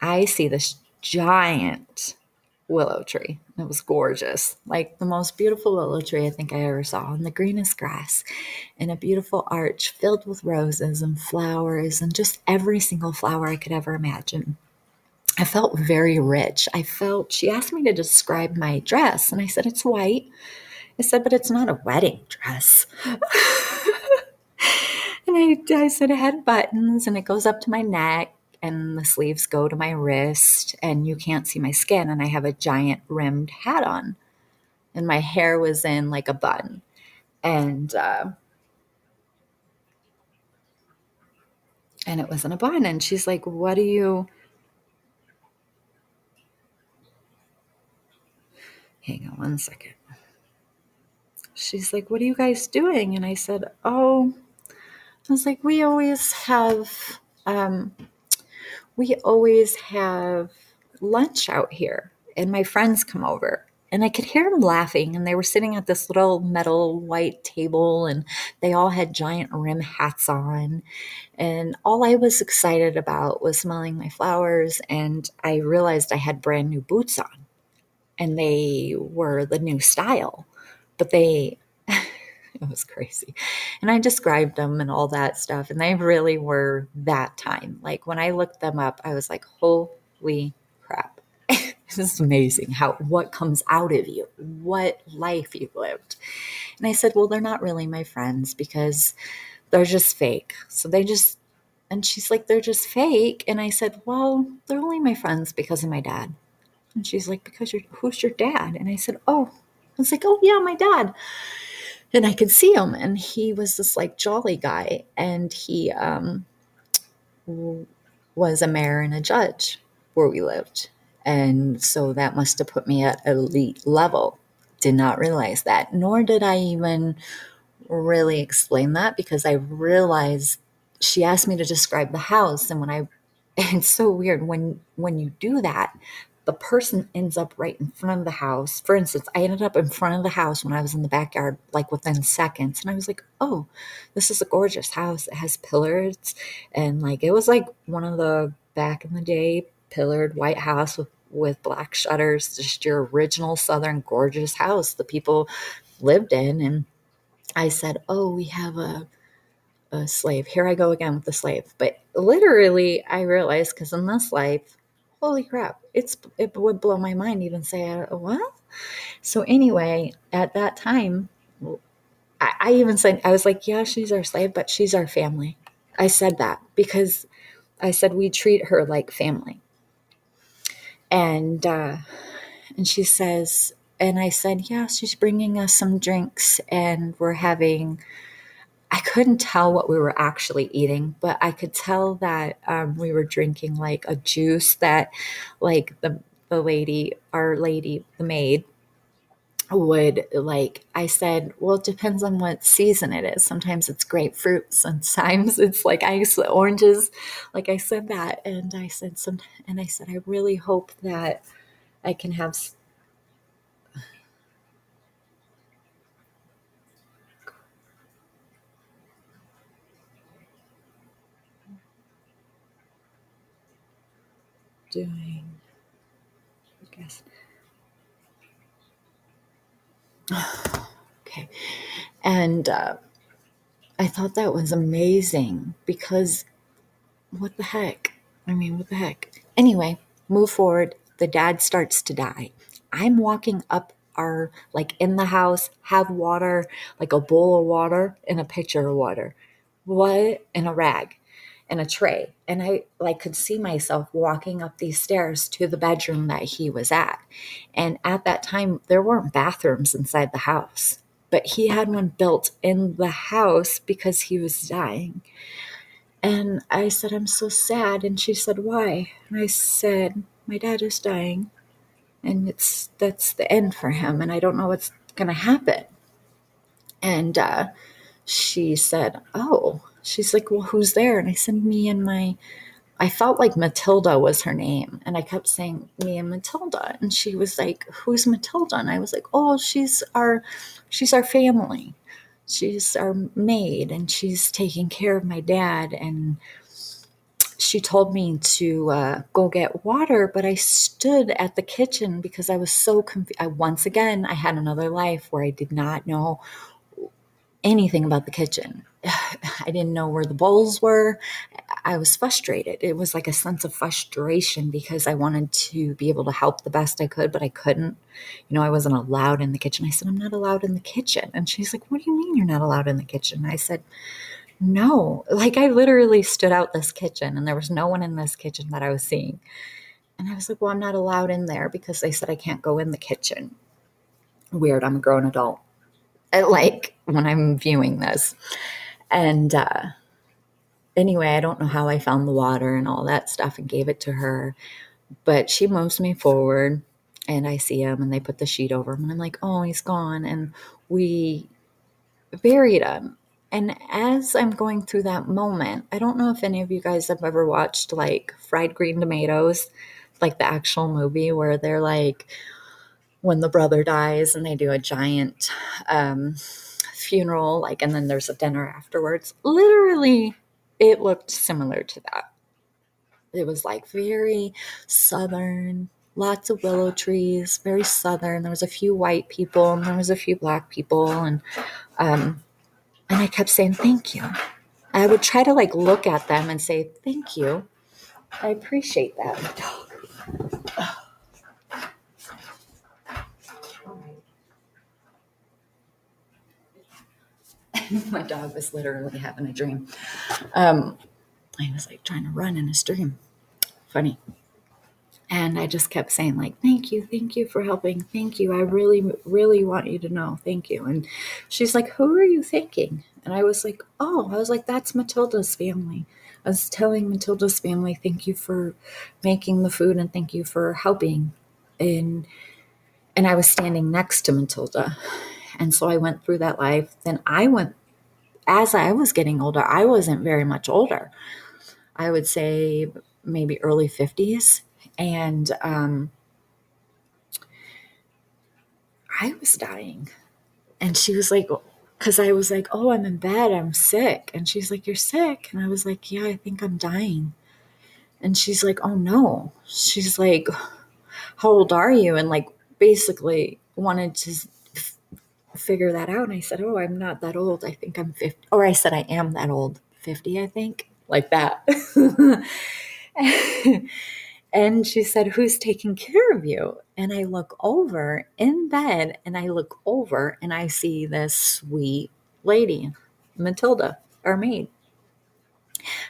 I see this giant willow tree. It was gorgeous, like the most beautiful willow tree I think I ever saw on the greenest grass, in a beautiful arch filled with roses and flowers and just every single flower I could ever imagine. I felt very rich. I felt, she asked me to describe my dress, and I said, It's white. I said, But it's not a wedding dress. and I, I said, It had buttons and it goes up to my neck and the sleeves go to my wrist and you can't see my skin and I have a giant rimmed hat on and my hair was in like a bun and uh, and it was in a bun and she's like what do you hang on one second. She's like what are you guys doing? And I said oh I was like we always have um, we always have lunch out here and my friends come over. And I could hear them laughing and they were sitting at this little metal white table and they all had giant rim hats on. And all I was excited about was smelling my flowers and I realized I had brand new boots on and they were the new style but they it was crazy. And I described them and all that stuff. And they really were that time. Like when I looked them up, I was like, holy crap. this is amazing how what comes out of you, what life you've lived. And I said, Well, they're not really my friends because they're just fake. So they just and she's like, They're just fake. And I said, Well, they're only my friends because of my dad. And she's like, Because you're who's your dad? And I said, Oh, I was like, Oh yeah, my dad and I could see him, and he was this like jolly guy, and he um, was a mayor and a judge where we lived, and so that must have put me at elite level. Did not realize that, nor did I even really explain that because I realized she asked me to describe the house, and when I it's so weird when when you do that the person ends up right in front of the house. For instance, I ended up in front of the house when I was in the backyard, like within seconds. And I was like, oh, this is a gorgeous house. It has pillars. And like, it was like one of the back in the day pillared white house with, with black shutters, just your original Southern gorgeous house the people lived in. And I said, oh, we have a, a slave. Here I go again with the slave. But literally, I realized because in this life, holy crap. It's it would blow my mind even say what so anyway at that time I, I even said i was like yeah she's our slave but she's our family. I said that because i said we treat her like family. And uh and she says and i said yeah she's bringing us some drinks and we're having I couldn't tell what we were actually eating, but I could tell that um, we were drinking like a juice that, like the the lady, our lady, the maid, would like. I said, well, it depends on what season it is. Sometimes it's grapefruit, sometimes it's like ice oranges. Like I said that, and I said some, and I said I really hope that I can have doing? I guess. okay. And uh, I thought that was amazing because what the heck? I mean, what the heck? Anyway, move forward. The dad starts to die. I'm walking up our, like in the house, have water, like a bowl of water and a pitcher of water. What? And a rag and a tray. And I like could see myself walking up these stairs to the bedroom that he was at. And at that time, there weren't bathrooms inside the house, but he had one built in the house because he was dying. And I said, I'm so sad. And she said, Why? And I said, My dad is dying. And it's that's the end for him. And I don't know what's gonna happen. And uh, she said, Oh, she's like, Well, who's there? And I said, Me and my I felt like Matilda was her name. And I kept saying, Me and Matilda. And she was like, Who's Matilda? And I was like, Oh, she's our she's our family she's our maid and she's taking care of my dad and she told me to uh, go get water but i stood at the kitchen because i was so confused I, once again i had another life where i did not know anything about the kitchen i didn't know where the bowls were. I was frustrated. It was like a sense of frustration because i wanted to be able to help the best i could but i couldn't. You know i wasn't allowed in the kitchen. I said i'm not allowed in the kitchen. And she's like what do you mean you're not allowed in the kitchen? I said no. Like i literally stood out this kitchen and there was no one in this kitchen that i was seeing. And i was like well i'm not allowed in there because they said i can't go in the kitchen. Weird. I'm a grown adult. Like when i'm viewing this and uh, anyway, I don't know how I found the water and all that stuff and gave it to her. But she moves me forward and I see him and they put the sheet over him and I'm like, oh, he's gone. And we buried him. And as I'm going through that moment, I don't know if any of you guys have ever watched like Fried Green Tomatoes, like the actual movie where they're like, when the brother dies and they do a giant um, funeral, like, and then there's a dinner afterwards. Literally, it looked similar to that. It was like very southern, lots of willow trees, very southern. There was a few white people and there was a few black people, and um, and I kept saying thank you. I would try to like look at them and say thank you. I appreciate that. my dog was literally having a dream. Um, I was like trying to run in his dream. Funny. And I just kept saying, like, thank you, thank you for helping. Thank you. I really, really want you to know. Thank you. And she's like, Who are you thanking? And I was like, Oh, I was like, that's Matilda's family. I was telling Matilda's family, thank you for making the food and thank you for helping. And and I was standing next to Matilda. And so I went through that life. Then I went as I was getting older, I wasn't very much older. I would say maybe early 50s. And um, I was dying. And she was like, because I was like, oh, I'm in bed, I'm sick. And she's like, you're sick. And I was like, yeah, I think I'm dying. And she's like, oh no. She's like, how old are you? And like, basically wanted to figure that out. And I said, Oh, I'm not that old. I think I'm 50. Or I said, I am that old. 50, I think. Like that. and she said, Who's taking care of you? And I look over in bed and I look over and I see this sweet lady, Matilda, our maid.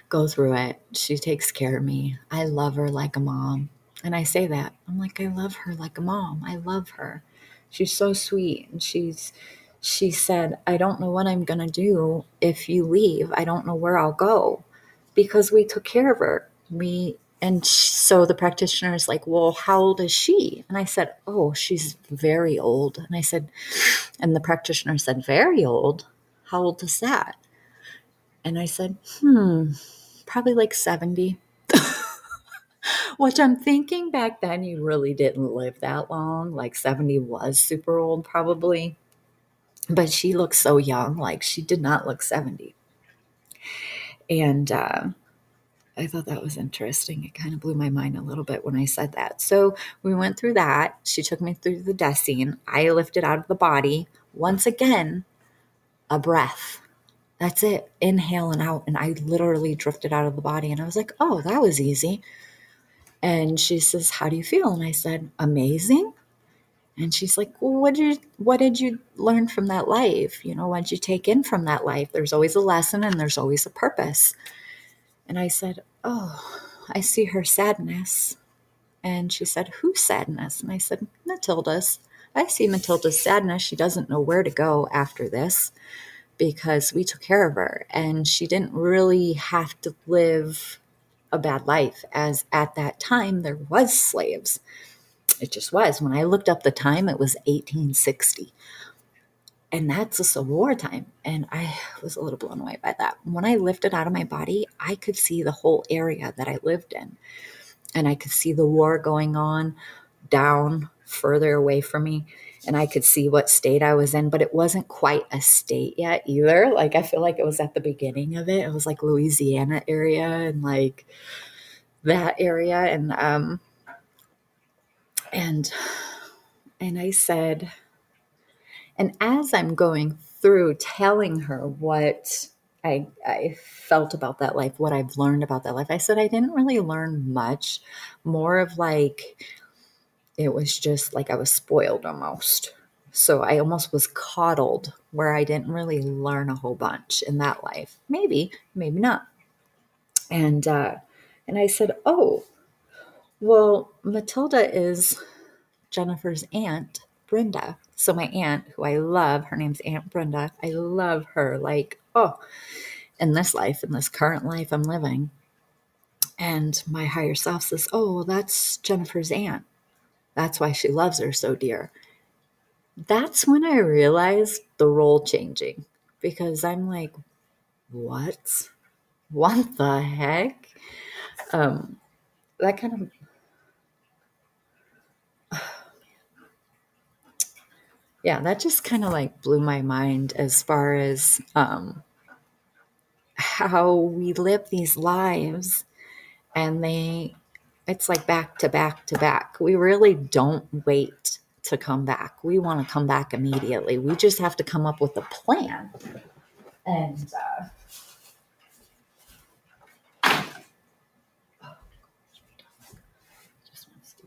Go through it. She takes care of me. I love her like a mom. And I say that. I'm like, I love her like a mom. I love her. She's so sweet. And she's, she said, I don't know what I'm going to do if you leave. I don't know where I'll go because we took care of her. We, and so the practitioner is like, Well, how old is she? And I said, Oh, she's very old. And I said, And the practitioner said, Very old? How old is that? And I said, Hmm, probably like 70. Which I'm thinking back then, you really didn't live that long. Like 70 was super old, probably. But she looked so young, like she did not look 70. And uh, I thought that was interesting. It kind of blew my mind a little bit when I said that. So we went through that. She took me through the death scene. I lifted out of the body. Once again, a breath. That's it. Inhale and out. And I literally drifted out of the body. And I was like, oh, that was easy. And she says, How do you feel? And I said, Amazing. And she's like, well, what did you, what did you learn from that life? You know, what did you take in from that life? There's always a lesson and there's always a purpose. And I said, Oh, I see her sadness. And she said, Whose sadness? And I said, Matilda's. I see Matilda's sadness. She doesn't know where to go after this because we took care of her and she didn't really have to live a bad life as at that time there was slaves. It just was. When i looked up the time it was 1860 and that's a civil war time and i was a little blown away by that. When i lifted out of my body i could see the whole area that i lived in and i could see the war going on down further away from me and I could see what state I was in, but it wasn't quite a state yet either. Like I feel like it was at the beginning of it. It was like Louisiana area and like that area and um and and I said and as I'm going through telling her what I, I felt about that life, what I've learned about that life. I said I didn't really learn much, more of like it was just like I was spoiled almost. So I almost was coddled where I didn't really learn a whole bunch in that life. Maybe, maybe not. And uh, and I said, "Oh, well, Matilda is Jennifer's aunt, Brenda. So my aunt, who I love, her name's Aunt Brenda. I love her like, oh, in this life, in this current life I'm living. And my higher self says, "Oh, well, that's Jennifer's aunt." That's why she loves her so dear. That's when I realized the role changing because I'm like, what? What the heck? Um, that kind of. yeah, that just kind of like blew my mind as far as um, how we live these lives and they it's like back to back to back. We really don't wait to come back. We want to come back immediately. We just have to come up with a plan. And uh,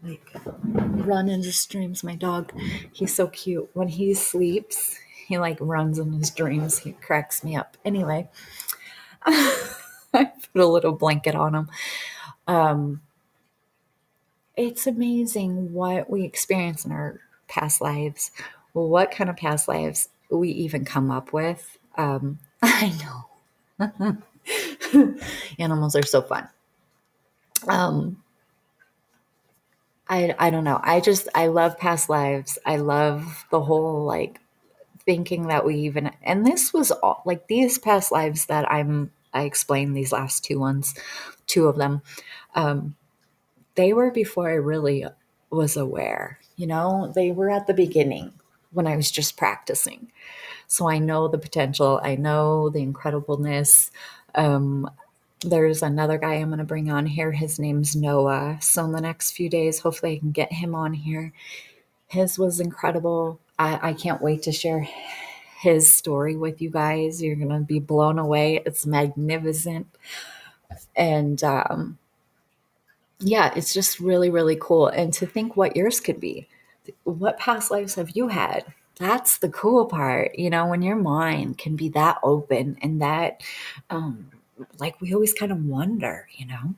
like run into streams. My dog, he's so cute. When he sleeps, he like runs in his dreams. He cracks me up. Anyway, I put a little blanket on him. Um, it's amazing what we experience in our past lives, what kind of past lives we even come up with. Um, I know. Animals are so fun. Um, I, I don't know. I just, I love past lives. I love the whole like thinking that we even, and this was all like these past lives that I'm, I explained these last two ones, two of them. Um, they were before I really was aware. You know, they were at the beginning when I was just practicing. So I know the potential, I know the incredibleness. Um, there's another guy I'm going to bring on here. His name's Noah. So in the next few days, hopefully I can get him on here. His was incredible. I, I can't wait to share his story with you guys. You're going to be blown away. It's magnificent. And um, yeah, it's just really, really cool. And to think what yours could be. What past lives have you had? That's the cool part, you know, when your mind can be that open and that, um, like we always kind of wonder, you know.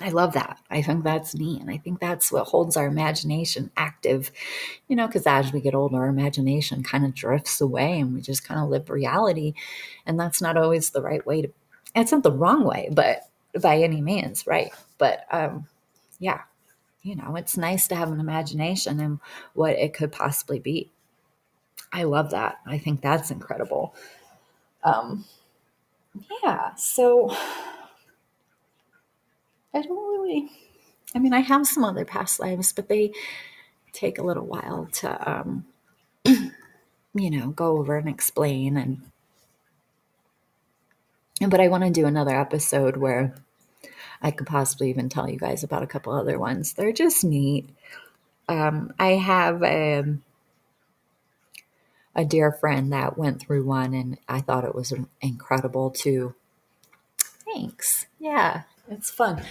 I love that. I think that's neat. And I think that's what holds our imagination active, you know, because as we get older, our imagination kind of drifts away and we just kind of live reality. And that's not always the right way to, it's not the wrong way, but by any means, right? But um, yeah, you know, it's nice to have an imagination and what it could possibly be. I love that. I think that's incredible. Um, yeah, so I don't really, I mean, I have some other past lives, but they take a little while to, um, you know, go over and explain and but I want to do another episode where I could possibly even tell you guys about a couple other ones. They're just neat. Um, I have a, um, a dear friend that went through one, and I thought it was incredible too. Thanks. Yeah, it's fun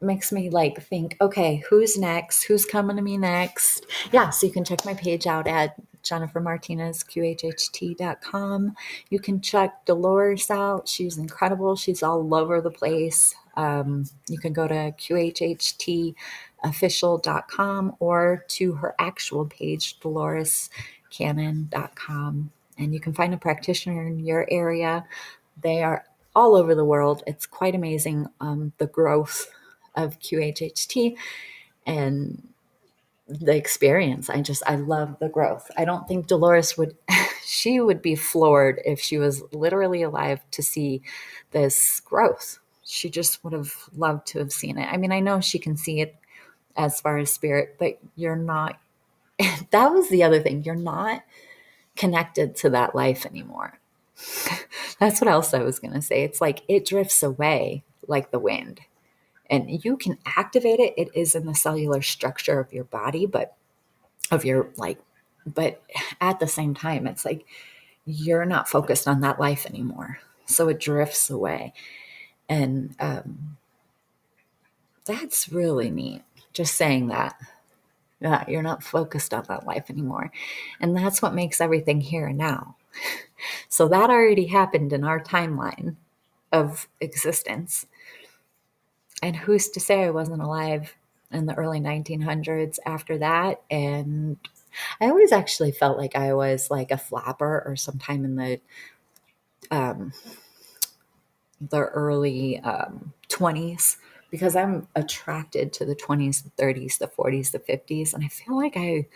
makes me like think, okay, who's next? Who's coming to me next? Yeah, so you can check my page out at jennifermartinezqhht.com. You can check Dolores out. She's incredible. She's all over the place. Um, you can go to qhhtofficial.com or to her actual page, dolorescannon.com. And you can find a practitioner in your area. They are all over the world. It's quite amazing um, the growth of QHHT and the experience. I just, I love the growth. I don't think Dolores would, she would be floored if she was literally alive to see this growth. She just would have loved to have seen it. I mean, I know she can see it as far as spirit, but you're not, that was the other thing. You're not connected to that life anymore. That's what else I was going to say. It's like it drifts away like the wind and you can activate it. It is in the cellular structure of your body, but of your like, but at the same time, it's like you're not focused on that life anymore. So it drifts away. And um, that's really neat. Just saying that. Yeah, you're not focused on that life anymore. And that's what makes everything here and now. So that already happened in our timeline of existence. And who's to say I wasn't alive in the early 1900s after that? And I always actually felt like I was like a flapper or sometime in the um, the early um, 20s because I'm attracted to the 20s, the 30s, the 40s, the 50s. And I feel like I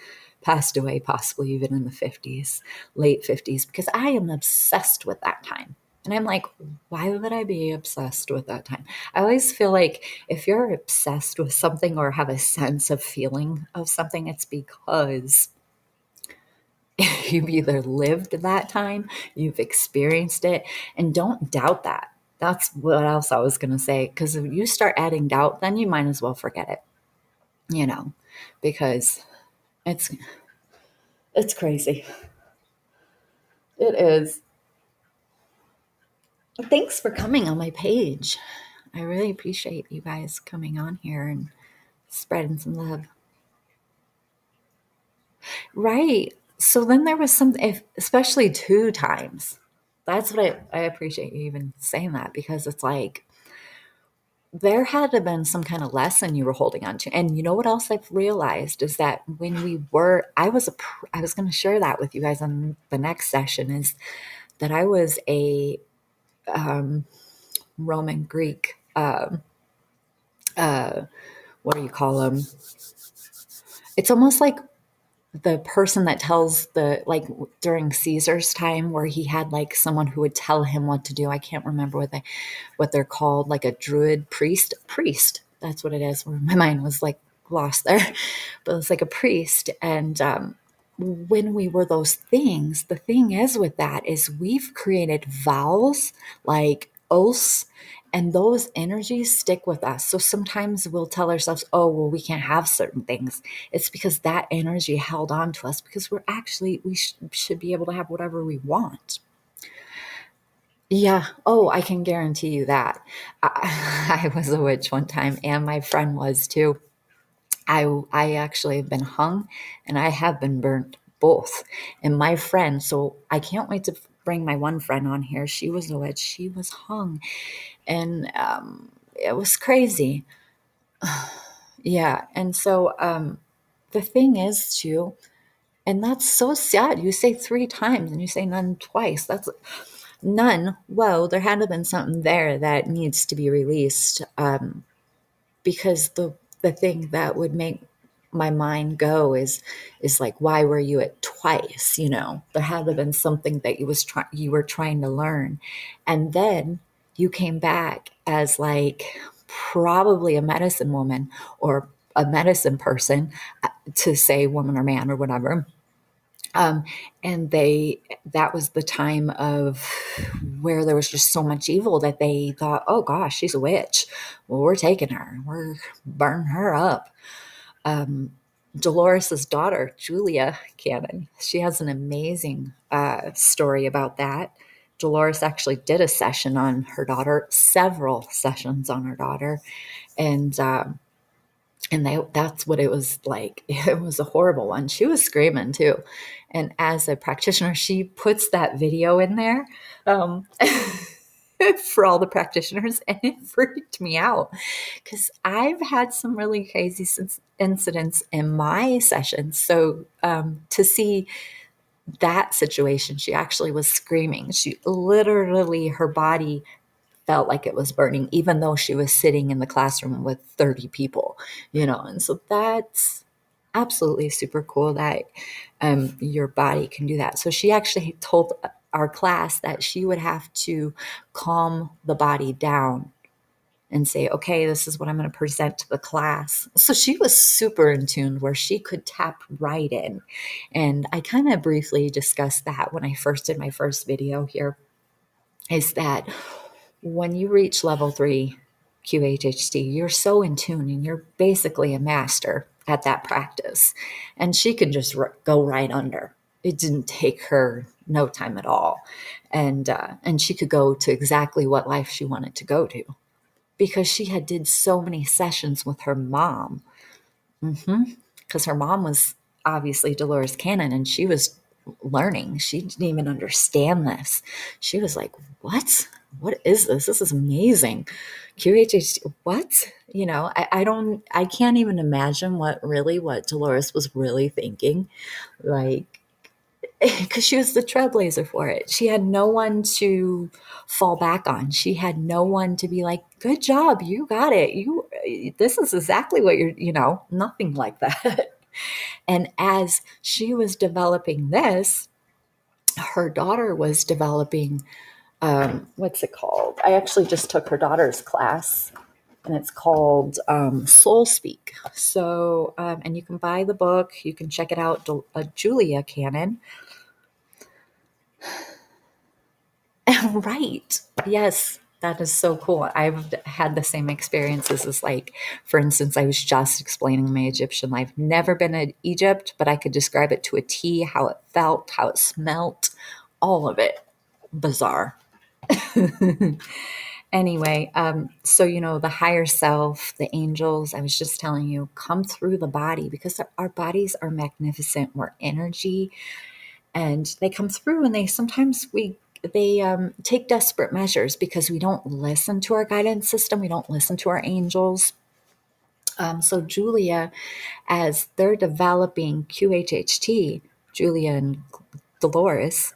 passed away possibly even in the 50s, late 50s, because I am obsessed with that time. And I'm like, why would I be obsessed with that time? I always feel like if you're obsessed with something or have a sense of feeling of something, it's because you've either lived that time, you've experienced it, and don't doubt that. That's what else I was going to say. Because if you start adding doubt, then you might as well forget it, you know, because it's it's crazy. It is. Thanks for coming on my page. I really appreciate you guys coming on here and spreading some love. Right. So then there was some, especially two times. That's what I, I appreciate you even saying that because it's like there had to have been some kind of lesson you were holding on to. And you know what else I've realized is that when we were, I was a, I was going to share that with you guys on the next session is that I was a um, Roman Greek, uh, uh, what do you call them? It's almost like the person that tells the like during Caesar's time where he had like someone who would tell him what to do. I can't remember what they what they're called, like a druid priest. Priest. That's what it is. My mind was like lost there. But it's like a priest. And um when we were those things, the thing is with that is we've created vowels like oaths and those energies stick with us. So sometimes we'll tell ourselves, oh, well, we can't have certain things. It's because that energy held on to us because we're actually, we sh- should be able to have whatever we want. Yeah. Oh, I can guarantee you that. I, I was a witch one time and my friend was too. I, I actually have been hung and I have been burnt both. And my friend, so I can't wait to bring my one friend on here. She was a witch. She was hung. And um, it was crazy. yeah. And so um, the thing is, too, and that's so sad. You say three times and you say none twice. That's none. Well, there had to have been something there that needs to be released. Um, because the the thing that would make my mind go is is like why were you at twice you know? There had to have been something that you was trying you were trying to learn. And then you came back as like probably a medicine woman or a medicine person uh, to say woman or man or whatever Um, and they that was the time of where there was just so much evil that they thought, oh gosh, she's a witch. Well, we're taking her, we're burning her up. Um, Dolores's daughter, Julia Cannon, she has an amazing uh, story about that. Dolores actually did a session on her daughter, several sessions on her daughter, and um, and they, that's what it was like. It was a horrible one. She was screaming too, and as a practitioner, she puts that video in there um, for all the practitioners, and it freaked me out because I've had some really crazy incidents in my sessions. So um, to see that situation, she actually was screaming. She literally, her body felt like it was burning, even though she was sitting in the classroom with 30 people, you know. And so that's absolutely super cool that um, your body can do that. So she actually told our class that she would have to calm the body down and say, okay, this is what I'm going to present to the class. So she was super in tune where she could tap right in. And I kind of briefly discussed that when I first did my first video here is that when you reach level three QHHT, you're so in tune and you're basically a master at that practice. And she can just r- go right under. It didn't take her no time at all. And, uh, and she could go to exactly what life she wanted to go to because she had did so many sessions with her mom. Because mm-hmm. her mom was obviously Dolores Cannon and she was learning. She didn't even understand this. She was like, What? What is this? This is amazing. QHH, what? You know, I, I don't, I can't even imagine what really, what Dolores was really thinking. Like, because she was the trailblazer for it. She had no one to fall back on. She had no one to be like, "Good job, you got it. You this is exactly what you're, you know, nothing like that." and as she was developing this, her daughter was developing um, what's it called? I actually just took her daughter's class and it's called um, Soul Speak. So, um, and you can buy the book, you can check it out, uh, Julia Cannon. right. Yes, that is so cool. I've had the same experiences as like, for instance, I was just explaining my Egyptian life. Never been in Egypt, but I could describe it to a T, how it felt, how it smelt, all of it. Bizarre. anyway, um, so you know, the higher self, the angels, I was just telling you, come through the body because our bodies are magnificent. We're energy and they come through and they sometimes we they um, take desperate measures because we don't listen to our guidance system, we don't listen to our angels. Um, so, Julia, as they're developing QHHT, Julia and Dolores,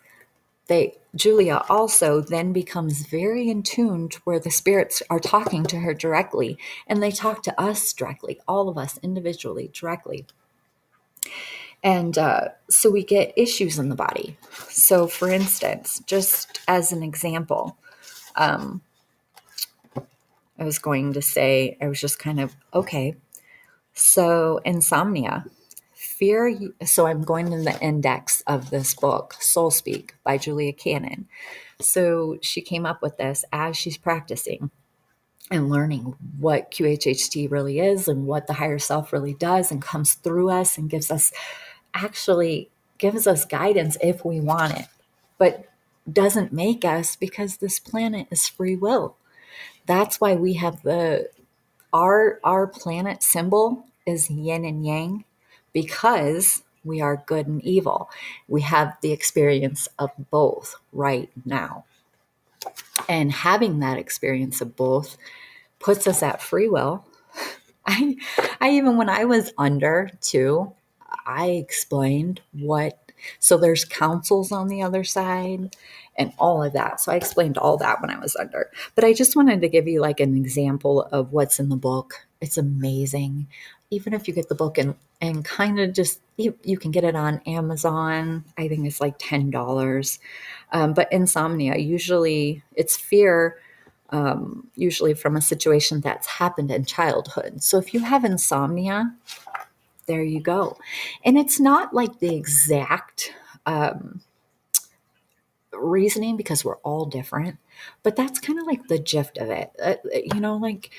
they Julia also then becomes very in tune to where the spirits are talking to her directly, and they talk to us directly, all of us individually, directly. And uh, so we get issues in the body. So, for instance, just as an example, um, I was going to say, I was just kind of, okay, so insomnia, fear. So, I'm going in the index of this book, Soul Speak by Julia Cannon. So, she came up with this as she's practicing and learning what QHHT really is and what the higher self really does and comes through us and gives us actually gives us guidance if we want it, but doesn't make us because this planet is free will. That's why we have the our our planet symbol is yin and yang because we are good and evil. We have the experience of both right now. And having that experience of both puts us at free will. I I even when I was under too, I explained what, so there's councils on the other side and all of that. So I explained all that when I was under. But I just wanted to give you like an example of what's in the book. It's amazing. Even if you get the book and, and kind of just, you, you can get it on Amazon. I think it's like $10. Um, but insomnia, usually it's fear. Um, usually from a situation that's happened in childhood. So if you have insomnia, there you go. And it's not like the exact um, reasoning because we're all different. But that's kind of like the gist of it. Uh, you know, like,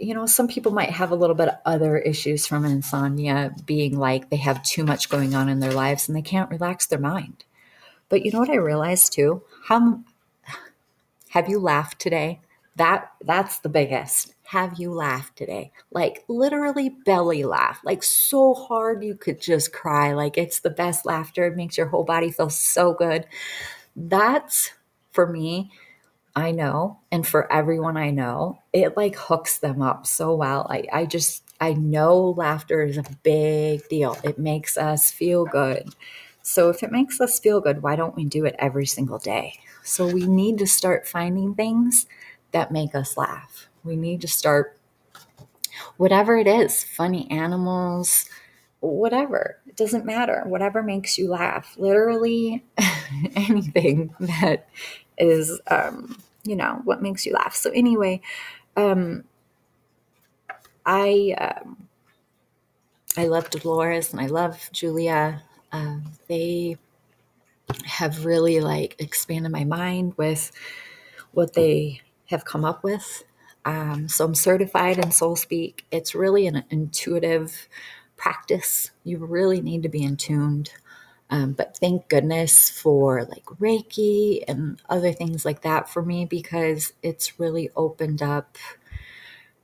you know, some people might have a little bit of other issues from insomnia, being like they have too much going on in their lives and they can't relax their mind. But you know what I realized too? How have you laughed today? That that's the biggest. Have you laughed today? Like literally belly laugh, like so hard you could just cry. Like it's the best laughter. It makes your whole body feel so good. That's for me, I know, and for everyone I know, it like hooks them up so well. I, I just I know laughter is a big deal. It makes us feel good. So if it makes us feel good, why don't we do it every single day? So we need to start finding things that make us laugh. We need to start whatever it is, funny animals, whatever. It doesn't matter. Whatever makes you laugh. Literally anything that is um, you know, what makes you laugh. So anyway, um I um I love Dolores and I love Julia. Um, they have really like expanded my mind with what they have come up with. Um, so I'm certified in Soul Speak. It's really an intuitive practice. You really need to be in tuned. Um, but thank goodness for like Reiki and other things like that for me because it's really opened up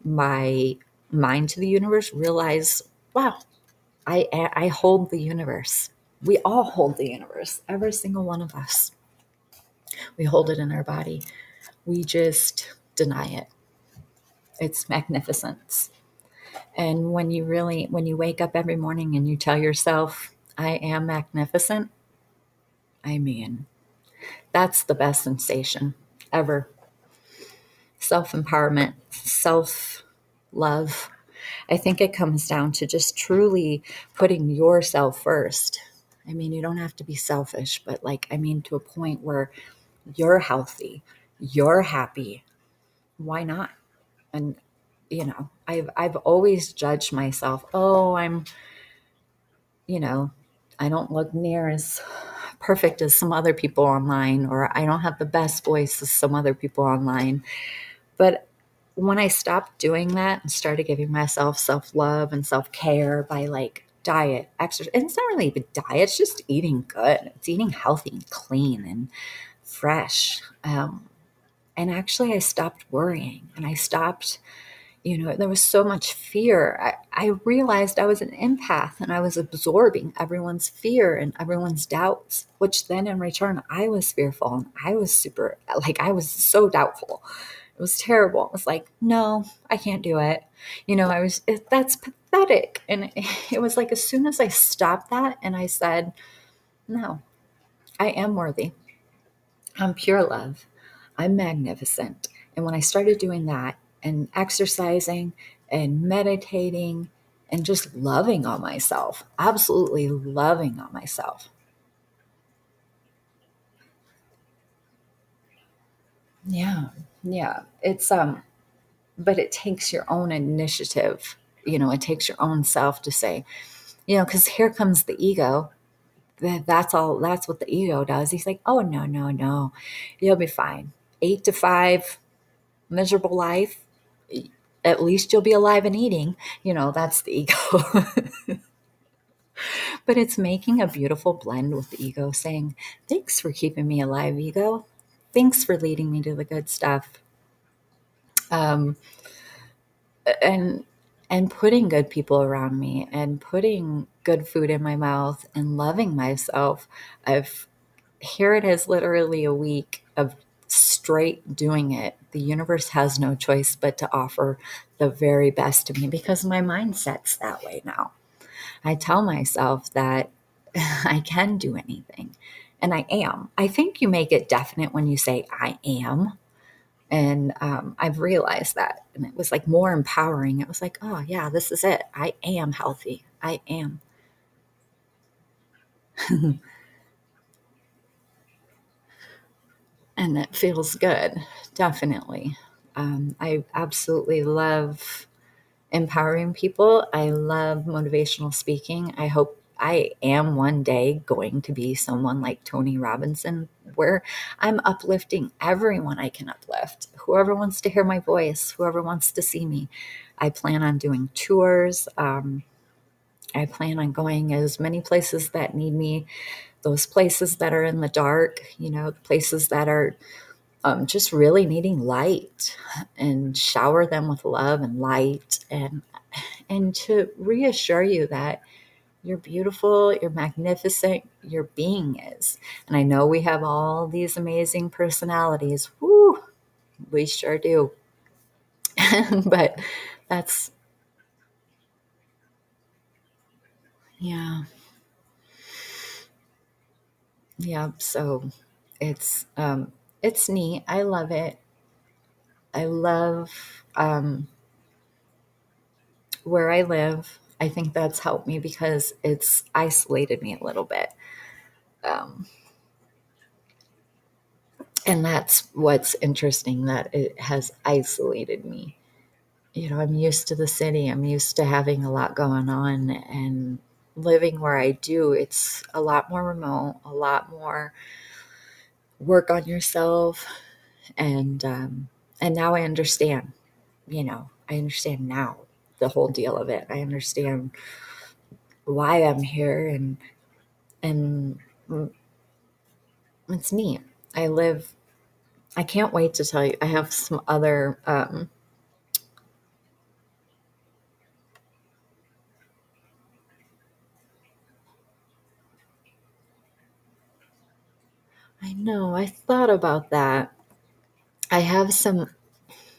my mind to the universe. Realize, wow, I I hold the universe. We all hold the universe. Every single one of us. We hold it in our body. We just deny it. It's magnificence. And when you really, when you wake up every morning and you tell yourself, I am magnificent, I mean, that's the best sensation ever. Self empowerment, self love. I think it comes down to just truly putting yourself first. I mean, you don't have to be selfish, but like, I mean, to a point where you're healthy, you're happy. Why not? And you know, I've I've always judged myself. Oh, I'm you know, I don't look near as perfect as some other people online or I don't have the best voice as some other people online. But when I stopped doing that and started giving myself self-love and self-care by like diet, exercise, and it's not really even diet, it's just eating good. It's eating healthy and clean and fresh. Um, and actually, I stopped worrying and I stopped, you know, there was so much fear. I, I realized I was an empath and I was absorbing everyone's fear and everyone's doubts, which then in return, I was fearful and I was super, like, I was so doubtful. It was terrible. It was like, no, I can't do it. You know, I was, it, that's pathetic. And it, it was like, as soon as I stopped that and I said, no, I am worthy. I'm pure love. I'm magnificent. And when I started doing that and exercising and meditating and just loving on myself, absolutely loving on myself. Yeah. Yeah. It's um but it takes your own initiative. You know, it takes your own self to say, you know, cuz here comes the ego that's all that's what the ego does he's like oh no no no you'll be fine eight to five, miserable life, at least you'll be alive and eating. You know, that's the ego. but it's making a beautiful blend with the ego saying, Thanks for keeping me alive, ego. Thanks for leading me to the good stuff. Um, and and putting good people around me and putting good food in my mouth and loving myself. I've here it is literally a week of straight doing it, the universe has no choice but to offer the very best to me because my mindset's that way now. I tell myself that I can do anything, and I am. I think you make it definite when you say, I am. And um, I've realized that. And it was like more empowering. It was like, oh, yeah, this is it. I am healthy. I am. and it feels good, definitely. Um, I absolutely love empowering people. I love motivational speaking. I hope I am one day going to be someone like Tony Robinson, where I'm uplifting everyone I can uplift. Whoever wants to hear my voice, whoever wants to see me. I plan on doing tours. Um, I plan on going as many places that need me, those places that are in the dark, you know, places that are um, just really needing light and shower them with love and light and and to reassure you that you're beautiful, you're magnificent, your being is. And I know we have all these amazing personalities. Woo, we sure do. but that's, yeah. Yeah. So it's, um, it's neat. I love it. I love, um, where I live. I think that's helped me because it's isolated me a little bit. Um, and that's what's interesting that it has isolated me. You know, I'm used to the city, I'm used to having a lot going on, and living where I do, it's a lot more remote, a lot more work on yourself. And, um, and now I understand, you know, I understand now the whole deal of it. I understand why I'm here and and it's neat. I live I can't wait to tell you. I have some other um I know, I thought about that. I have some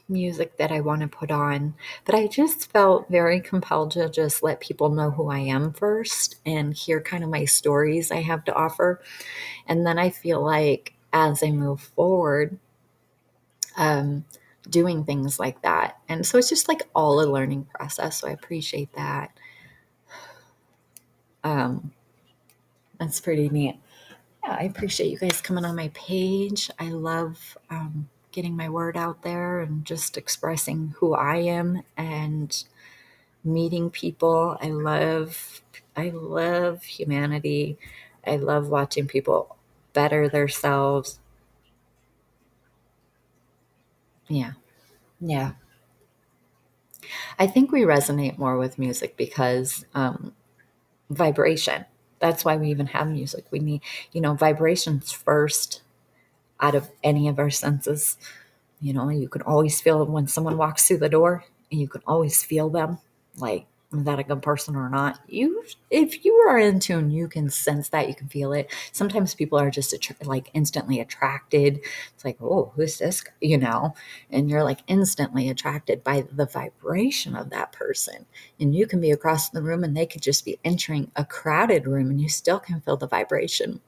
music that I want to put on, but I just felt very compelled to just let people know who I am first and hear kind of my stories I have to offer. And then I feel like as I move forward, um, doing things like that. And so it's just like all a learning process. So I appreciate that. Um, that's pretty neat. Yeah, I appreciate you guys coming on my page. I love um, getting my word out there and just expressing who I am and meeting people. I love I love humanity. I love watching people better themselves. Yeah. Yeah. I think we resonate more with music because um, vibration. That's why we even have music. We need, you know, vibrations first out of any of our senses. You know, you can always feel when someone walks through the door, and you can always feel them. Like, that a good person or not? You, if you are in tune, you can sense that. You can feel it. Sometimes people are just attra- like instantly attracted. It's like, oh, who's this? Guy? You know, and you're like instantly attracted by the vibration of that person. And you can be across the room, and they could just be entering a crowded room, and you still can feel the vibration.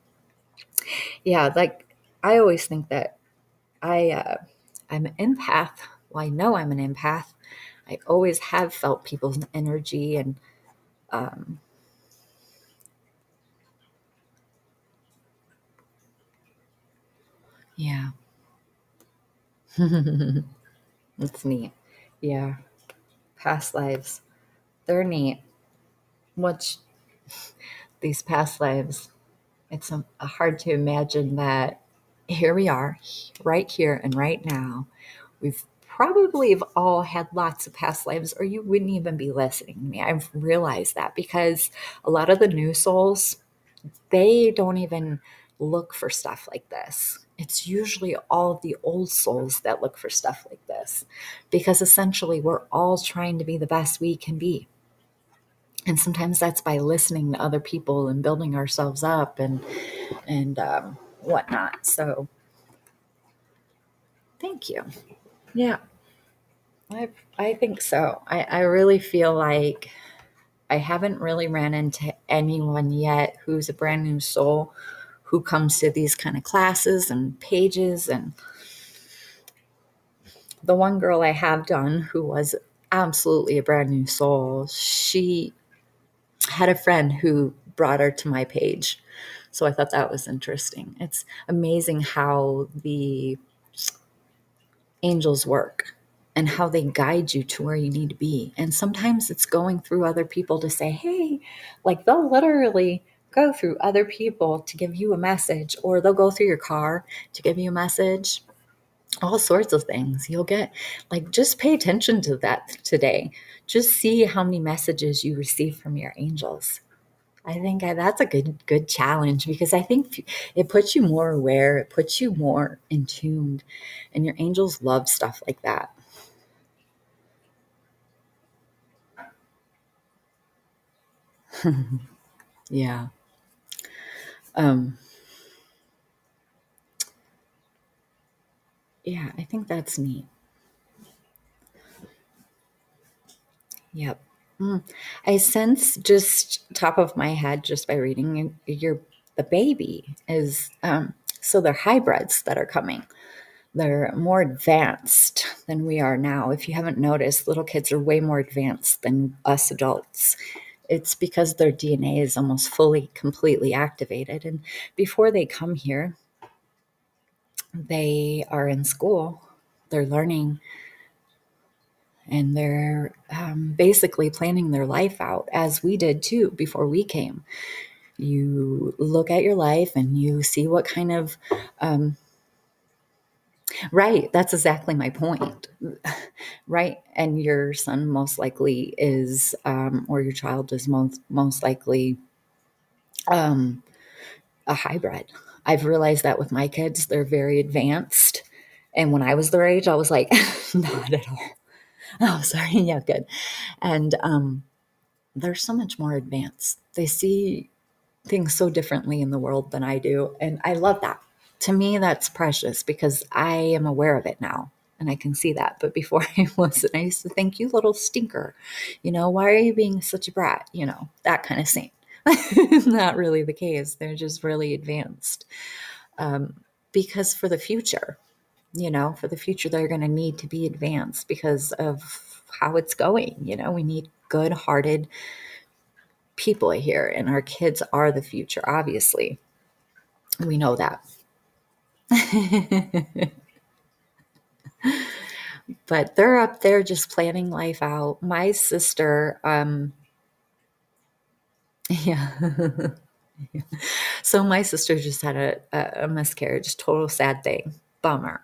Yeah, like I always think that I uh, I'm an empath. Well, I know I'm an empath. I always have felt people's energy and um, yeah, it's neat. Yeah, past lives, they're neat. Which these past lives, it's hard to imagine that here we are, right here and right now. We've probably have all had lots of past lives, or you wouldn't even be listening to me. I've realized that because a lot of the new souls, they don't even look for stuff like this. It's usually all the old souls that look for stuff like this because essentially we're all trying to be the best we can be. And sometimes that's by listening to other people and building ourselves up and and um, whatnot. So, thank you. Yeah, I I think so. I, I really feel like I haven't really ran into anyone yet who's a brand new soul who comes to these kind of classes and pages and the one girl I have done who was absolutely a brand new soul, she had a friend who brought her to my page. So I thought that was interesting. It's amazing how the angels work and how they guide you to where you need to be. And sometimes it's going through other people to say, hey, like they'll literally go through other people to give you a message, or they'll go through your car to give you a message. All sorts of things you'll get. Like, just pay attention to that today. Just see how many messages you receive from your angels. I think that's a good good challenge because I think it puts you more aware, it puts you more in tuned, and your angels love stuff like that. yeah. Um, yeah, I think that's neat. Yep. Mm. I sense just top of my head, just by reading your the baby is um, so they're hybrids that are coming. They're more advanced than we are now. If you haven't noticed, little kids are way more advanced than us adults it's because their DNA is almost fully, completely activated. And before they come here, they are in school, they're learning, and they're um, basically planning their life out as we did too before we came. You look at your life and you see what kind of um, Right. That's exactly my point. right. And your son most likely is, um, or your child is most, most likely um, a hybrid. I've realized that with my kids, they're very advanced. And when I was their age, I was like, not at all. Oh, sorry. Yeah, good. And um, they're so much more advanced. They see things so differently in the world than I do. And I love that to me, that's precious because I am aware of it now and I can see that. But before I wasn't, I used to think, you little stinker, you know, why are you being such a brat? You know, that kind of thing. Not really the case. They're just really advanced. Um, because for the future, you know, for the future, they're going to need to be advanced because of how it's going. You know, we need good hearted people here, and our kids are the future, obviously. We know that. but they're up there just planning life out. My sister, um, yeah. so my sister just had a, a, a miscarriage, total sad thing. Bummer,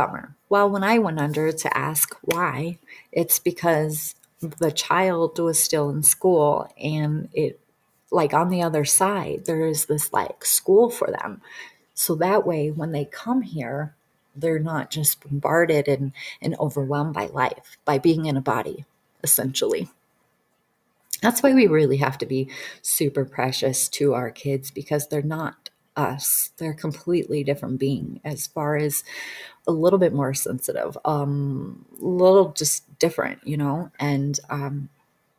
bummer. Well, when I went under to ask why, it's because the child was still in school and it like on the other side there is this like school for them so that way, when they come here, they're not just bombarded and, and overwhelmed by life, by being in a body, essentially. That's why we really have to be super precious to our kids because they're not us. They're a completely different being as far as a little bit more sensitive, um, a little just different, you know, and um,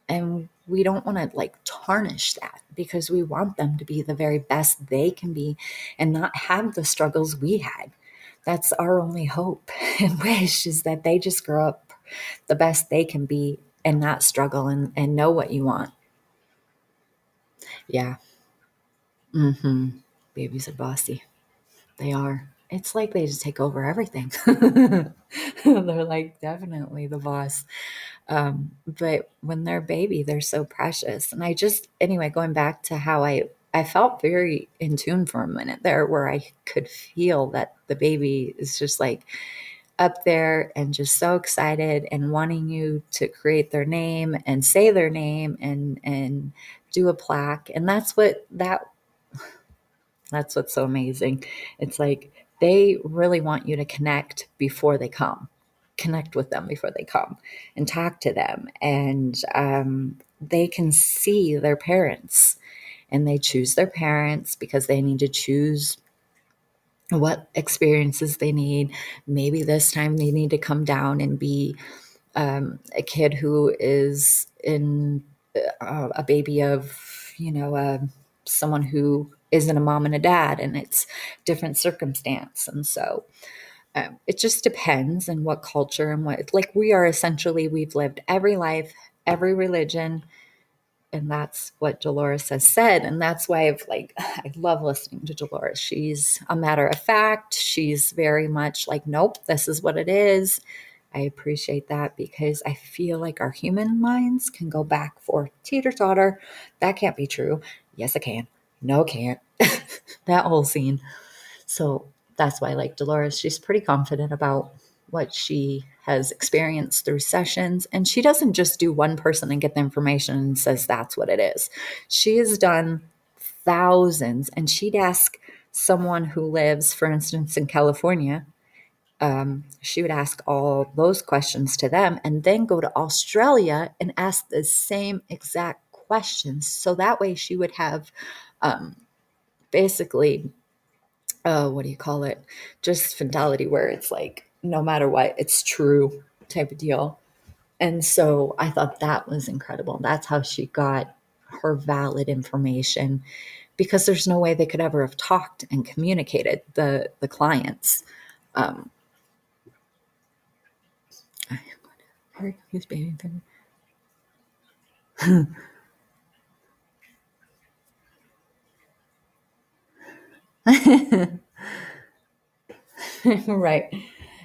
and we don't want to like tarnish that because we want them to be the very best they can be and not have the struggles we had. That's our only hope and wish is that they just grow up the best they can be and not struggle and, and know what you want. Yeah. Mm-hmm. Babies are bossy. They are. It's like they just take over everything. They're like definitely the boss. Um, but when they're baby, they're so precious. And I just, anyway, going back to how I, I felt very in tune for a minute there where I could feel that the baby is just like up there and just so excited and wanting you to create their name and say their name and, and do a plaque. And that's what that, that's what's so amazing. It's like they really want you to connect before they come connect with them before they come and talk to them. And um, they can see their parents and they choose their parents because they need to choose what experiences they need. Maybe this time they need to come down and be um, a kid who is in uh, a baby of, you know, uh, someone who isn't a mom and a dad, and it's different circumstance. And so, um, it just depends on what culture and what like we are essentially we've lived every life every religion and that's what dolores has said and that's why i've like i love listening to dolores she's a matter of fact she's very much like nope this is what it is I appreciate that because I feel like our human minds can go back for teeter totter. That can't be true. Yes, it can. No, can't. that whole scene. So that's why I like Dolores. She's pretty confident about what she has experienced through sessions. And she doesn't just do one person and get the information and says that's what it is. She has done thousands, and she'd ask someone who lives, for instance, in California, um, she would ask all those questions to them and then go to Australia and ask the same exact questions. So that way she would have um, basically, uh, what do you call it? Just fidelity, where it's like, no matter what, it's true type of deal. And so I thought that was incredible. That's how she got her valid information because there's no way they could ever have talked and communicated the the clients. Um, He's baby right.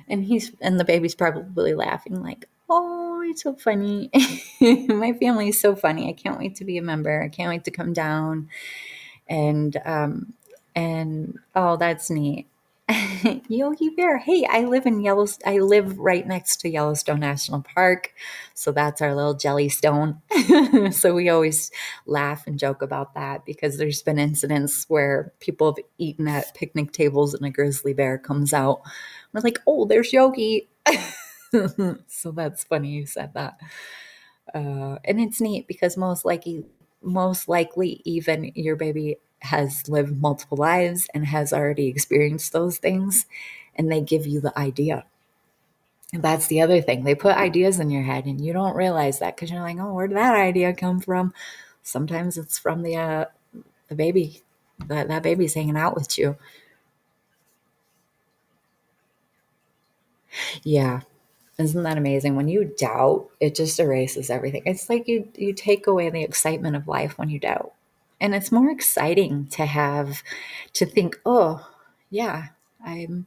And he's and the baby's probably laughing like, "Oh, it's so funny. My family is so funny. I can't wait to be a member. I can't wait to come down." And um and oh, that's neat. Yogi Bear. Hey, I live in Yellowstone. I live right next to Yellowstone National Park. So that's our little Jellystone. so we always laugh and joke about that because there's been incidents where people have eaten at picnic tables and a grizzly bear comes out. We're like, oh, there's Yogi. so that's funny you said that. Uh, and it's neat because most likely, most likely, even your baby has lived multiple lives and has already experienced those things, and they give you the idea. And that's the other thing. They put ideas in your head, and you don't realize that because you're like, "Oh, where did that idea come from?" Sometimes it's from the uh, the baby that that baby's hanging out with you. Yeah, isn't that amazing? When you doubt, it just erases everything. It's like you you take away the excitement of life when you doubt. And it's more exciting to have to think, oh, yeah, I'm,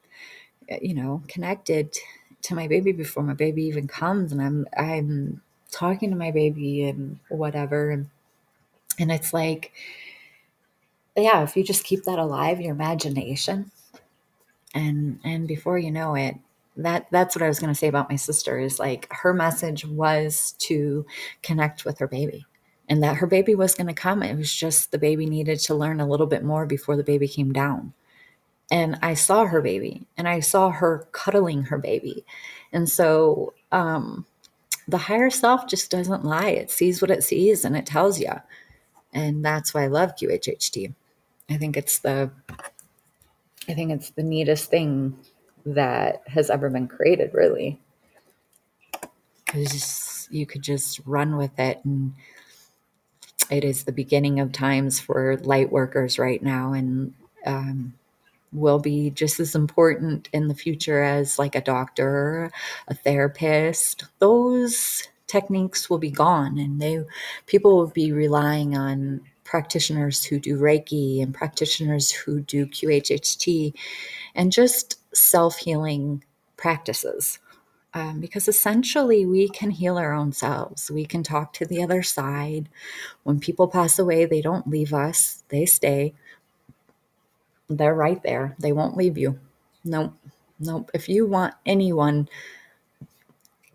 you know, connected to my baby before my baby even comes, and I'm I'm talking to my baby and whatever, and and it's like, yeah, if you just keep that alive, your imagination, and and before you know it, that that's what I was going to say about my sister is like her message was to connect with her baby and that her baby was going to come. It was just the baby needed to learn a little bit more before the baby came down. And I saw her baby and I saw her cuddling her baby. And so um, the higher self just doesn't lie. It sees what it sees and it tells you. And that's why I love QHHT. I think it's the I think it's the neatest thing that has ever been created, really. Because you could just run with it and it is the beginning of times for light workers right now and um, will be just as important in the future as like a doctor a therapist. Those techniques will be gone and they people will be relying on practitioners who do reiki and practitioners who do qhht and just self-healing practices um, because essentially we can heal our own selves. We can talk to the other side. When people pass away, they don't leave us, they stay. They're right there. They won't leave you. Nope. Nope. If you want anyone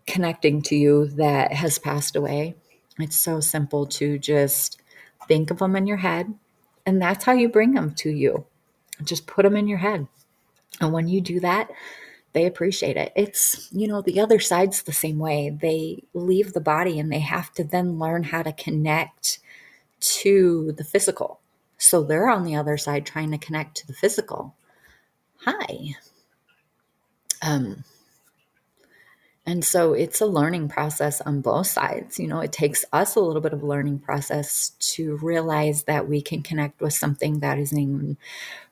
connecting to you that has passed away, it's so simple to just think of them in your head. And that's how you bring them to you. Just put them in your head. And when you do that, they appreciate it. It's, you know, the other side's the same way. They leave the body and they have to then learn how to connect to the physical. So they're on the other side trying to connect to the physical. Hi. Um, and so it's a learning process on both sides. You know, it takes us a little bit of learning process to realize that we can connect with something that isn't even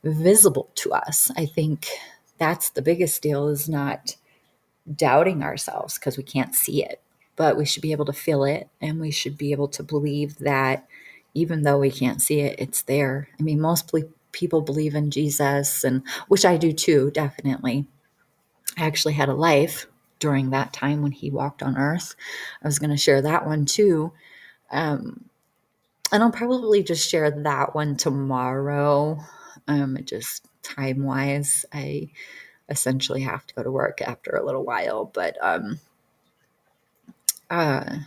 visible to us. I think that's the biggest deal is not doubting ourselves because we can't see it, but we should be able to feel it and we should be able to believe that even though we can't see it, it's there. I mean, most people believe in Jesus, and which I do too, definitely. I actually had a life during that time when he walked on earth. I was going to share that one too. Um, and I'll probably just share that one tomorrow. Um, just time wise, I essentially have to go to work after a little while, but um, uh,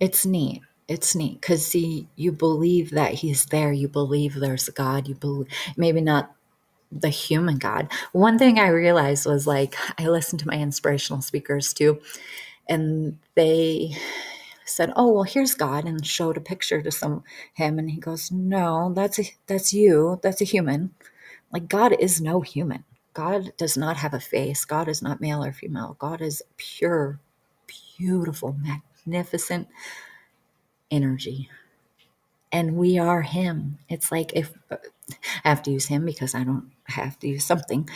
it's neat. It's neat because see, you believe that he's there. You believe there's a God. You believe maybe not the human God. One thing I realized was like I listened to my inspirational speakers too, and they said, "Oh, well, here's God," and showed a picture to some him, and he goes, "No, that's a, that's you. That's a human. Like God is no human. God does not have a face. God is not male or female. God is pure, beautiful, magnificent energy." And we are Him. It's like if I have to use Him because I don't have to use something,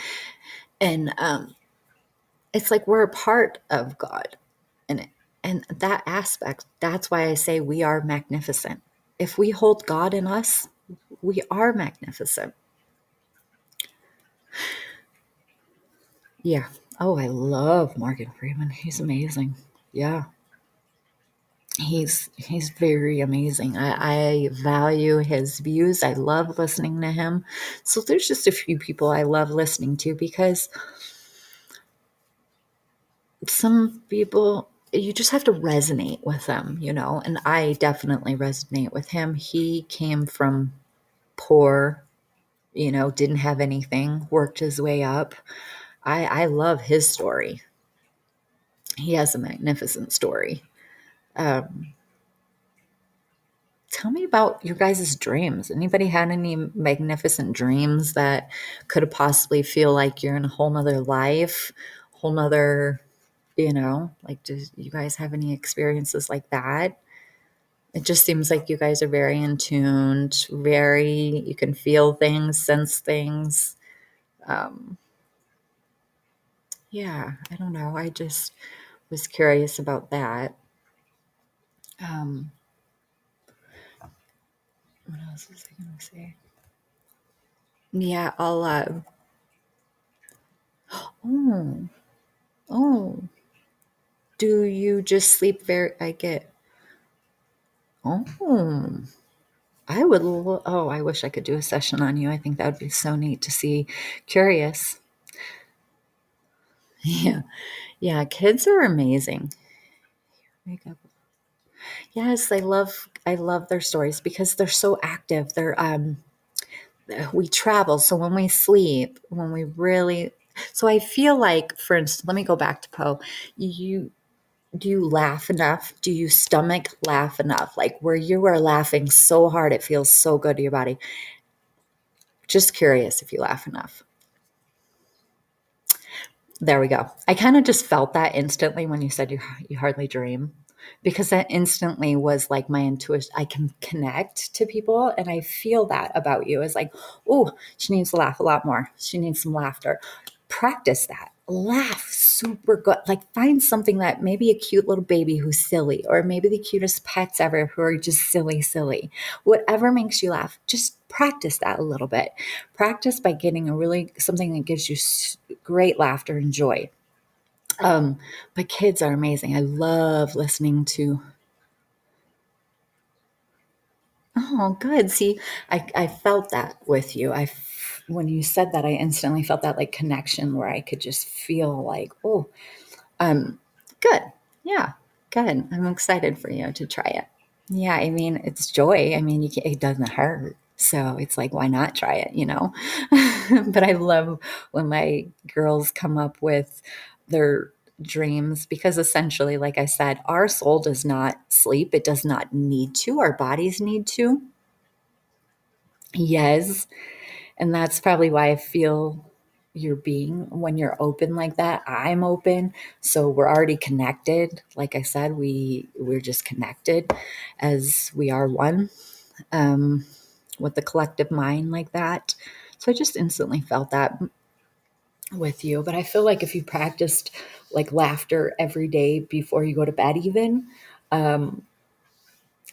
and um, it's like we're a part of God, and and that aspect, that's why I say we are magnificent. If we hold God in us, we are magnificent. Yeah. Oh, I love Morgan Freeman. He's amazing. Yeah. He's he's very amazing. I, I value his views. I love listening to him. So there's just a few people I love listening to because some people you just have to resonate with them, you know, and I definitely resonate with him. He came from poor, you know, didn't have anything, worked his way up. I, I love his story. He has a magnificent story. Um, tell me about your guys' dreams. Anybody had any magnificent dreams that could have possibly feel like you're in a whole nother life, whole nother you know like do you guys have any experiences like that it just seems like you guys are very in tuned very you can feel things sense things. Um yeah i don't know. I just was curious about that. Um what else was i gonna say? Yeah i'll uh oh oh. Do you just sleep very I get Oh. I would oh, I wish I could do a session on you. I think that would be so neat to see. Curious. Yeah. Yeah, kids are amazing. Wake up. Yes, I love I love their stories because they're so active. They're um we travel, so when we sleep, when we really so I feel like for instance, let me go back to Poe. You do you laugh enough? Do you stomach laugh enough? Like where you are laughing so hard, it feels so good to your body. Just curious if you laugh enough. There we go. I kind of just felt that instantly when you said you you hardly dream because that instantly was like my intuition. I can connect to people and I feel that about you. It's like, oh, she needs to laugh a lot more. She needs some laughter. Practice that laugh super good. Like find something that maybe a cute little baby who's silly, or maybe the cutest pets ever who are just silly, silly. Whatever makes you laugh, just practice that a little bit. Practice by getting a really something that gives you great laughter and joy. Um, but kids are amazing. I love listening to. Oh, good. See, I, I felt that with you. I when you said that, I instantly felt that like connection where I could just feel like, oh, um, good. Yeah, good. I'm excited for you to try it. Yeah, I mean, it's joy. I mean, it doesn't hurt. So it's like, why not try it, you know? but I love when my girls come up with their dreams because essentially, like I said, our soul does not sleep. It does not need to. Our bodies need to. Yes, and that's probably why I feel you're being when you're open like that. I'm open. So we're already connected. Like I said, we we're just connected as we are one. Um, with the collective mind like that. So I just instantly felt that with you. But I feel like if you practiced like laughter every day before you go to bed, even, um,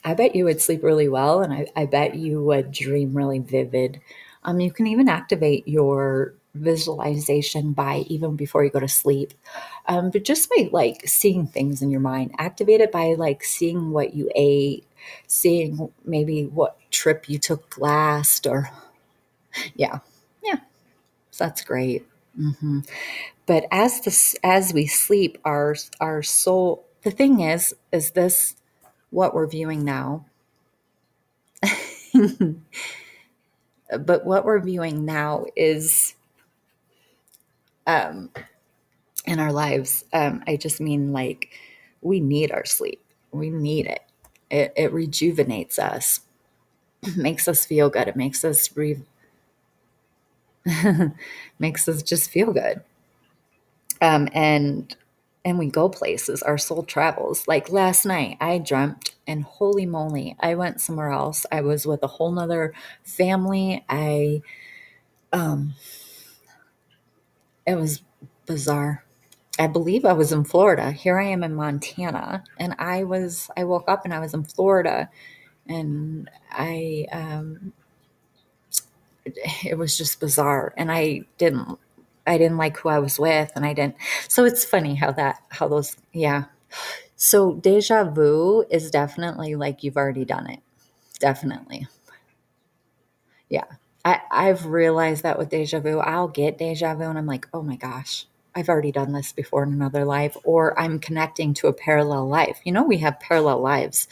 I bet you would sleep really well. And I, I bet you would dream really vivid um, you can even activate your visualization by even before you go to sleep. Um, but just by like seeing things in your mind, activate it by like seeing what you ate, seeing maybe what trip you took last, or yeah, yeah, so that's great. hmm But as this as we sleep, our our soul. The thing is, is this what we're viewing now? but what we're viewing now is um, in our lives. Um, I just mean like we need our sleep. We need it. It, it rejuvenates us, makes us feel good. It makes us re- makes us just feel good. Um, and and we go places. Our soul travels. Like last night, I dreamt, and holy moly, I went somewhere else. I was with a whole nother family. I um, it was bizarre. I believe I was in Florida. Here I am in Montana, and I was I woke up and I was in Florida, and I um, it was just bizarre, and I didn't I didn't like who I was with, and I didn't. So it's funny how that how those yeah. So deja vu is definitely like you've already done it, definitely. Yeah. I, I've realized that with deja vu, I'll get deja vu and I'm like, oh my gosh, I've already done this before in another life, or I'm connecting to a parallel life. You know, we have parallel lives.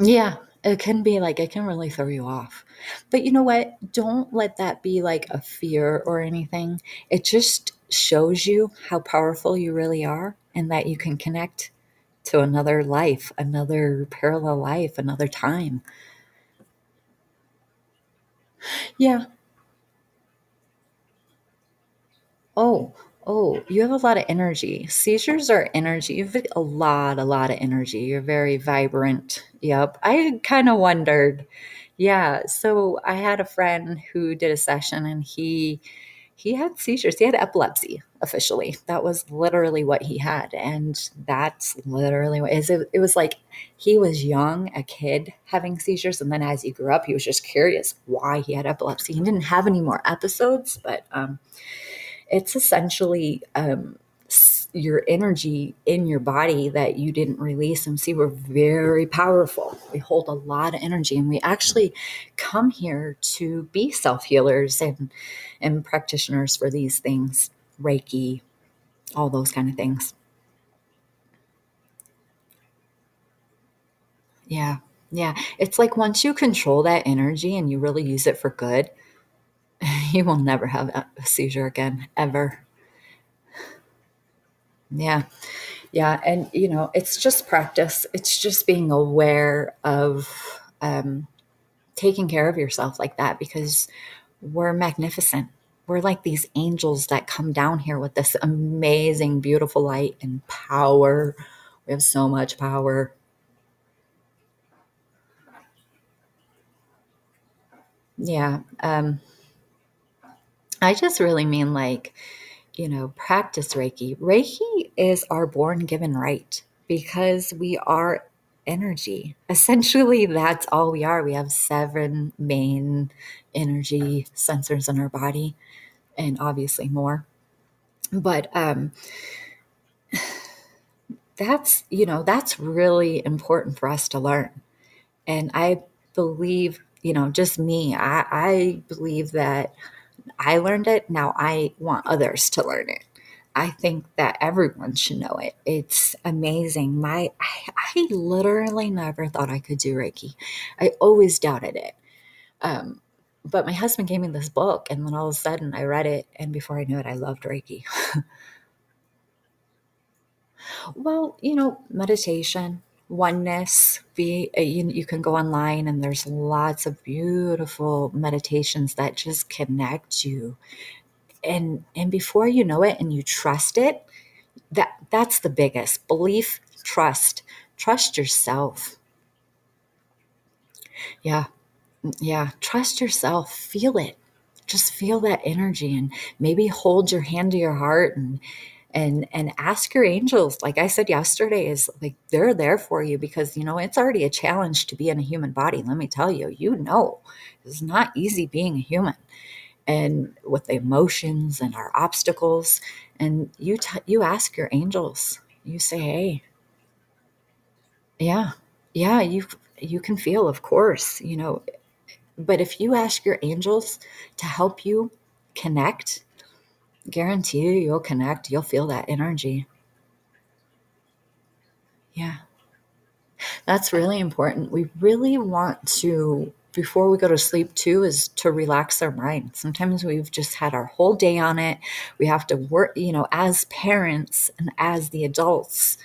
Yeah, it can be like, it can really throw you off. But you know what? Don't let that be like a fear or anything. It just shows you how powerful you really are and that you can connect to another life, another parallel life, another time. Yeah. Oh, oh, you have a lot of energy. Seizures are energy. You have a lot, a lot of energy. You're very vibrant. Yep. I kind of wondered. Yeah. So I had a friend who did a session and he he had seizures. He had epilepsy officially. That was literally what he had. And that's literally what is it, it was like he was young, a kid having seizures, and then as he grew up, he was just curious why he had epilepsy. He didn't have any more episodes, but um it's essentially um, your energy in your body that you didn't release. And see, we're very powerful. We hold a lot of energy, and we actually come here to be self healers and and practitioners for these things, Reiki, all those kind of things. Yeah. Yeah. It's like once you control that energy and you really use it for good, you will never have a seizure again, ever. Yeah. Yeah. And, you know, it's just practice. It's just being aware of um, taking care of yourself like that because we're magnificent. We're like these angels that come down here with this amazing, beautiful light and power. We have so much power. Yeah. Um, I just really mean like, you know, practice Reiki. Reiki is our born given right because we are energy. Essentially, that's all we are. We have seven main energy sensors in our body and obviously more. But um that's, you know, that's really important for us to learn. And I believe, you know, just me, I, I believe that I learned it. Now I want others to learn it. I think that everyone should know it. It's amazing. My I, I literally never thought I could do Reiki. I always doubted it. Um, but my husband gave me this book, and then all of a sudden I read it, and before I knew it, I loved Reiki. well, you know, meditation, oneness. Be uh, you, you can go online, and there's lots of beautiful meditations that just connect you. And and before you know it and you trust it that that's the biggest. Belief trust. Trust yourself. Yeah. Yeah. Trust yourself. Feel it. Just feel that energy and maybe hold your hand to your heart and and and ask your angels like i said yesterday is like they're there for you because you know it's already a challenge to be in a human body let me tell you you know it's not easy being a human. And with the emotions and our obstacles and you t- you ask your angels you say hey. Yeah yeah you you can feel of course you know but if you ask your angels to help you connect guarantee you you'll connect you'll feel that energy. Yeah. That's really important. We really want to before we go to sleep too is to relax our mind. Sometimes we've just had our whole day on it. We have to work you know as parents and as the adults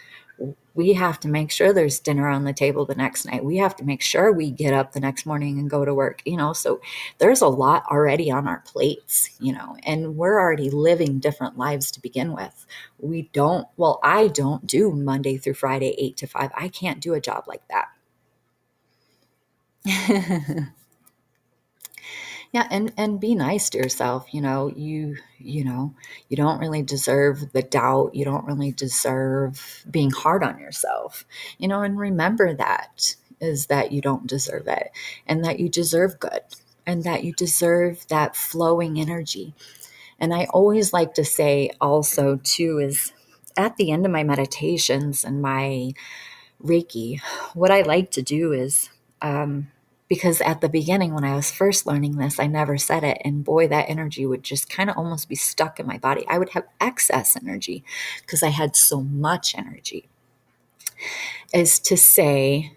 we have to make sure there's dinner on the table the next night. We have to make sure we get up the next morning and go to work, you know. So there's a lot already on our plates, you know, and we're already living different lives to begin with. We don't, well, I don't do Monday through Friday, eight to five. I can't do a job like that. yeah and and be nice to yourself you know you you know you don't really deserve the doubt you don't really deserve being hard on yourself you know and remember that is that you don't deserve it and that you deserve good and that you deserve that flowing energy and i always like to say also too is at the end of my meditations and my reiki what i like to do is um, because at the beginning when I was first learning this, I never said it. And boy, that energy would just kind of almost be stuck in my body. I would have excess energy because I had so much energy. Is to say,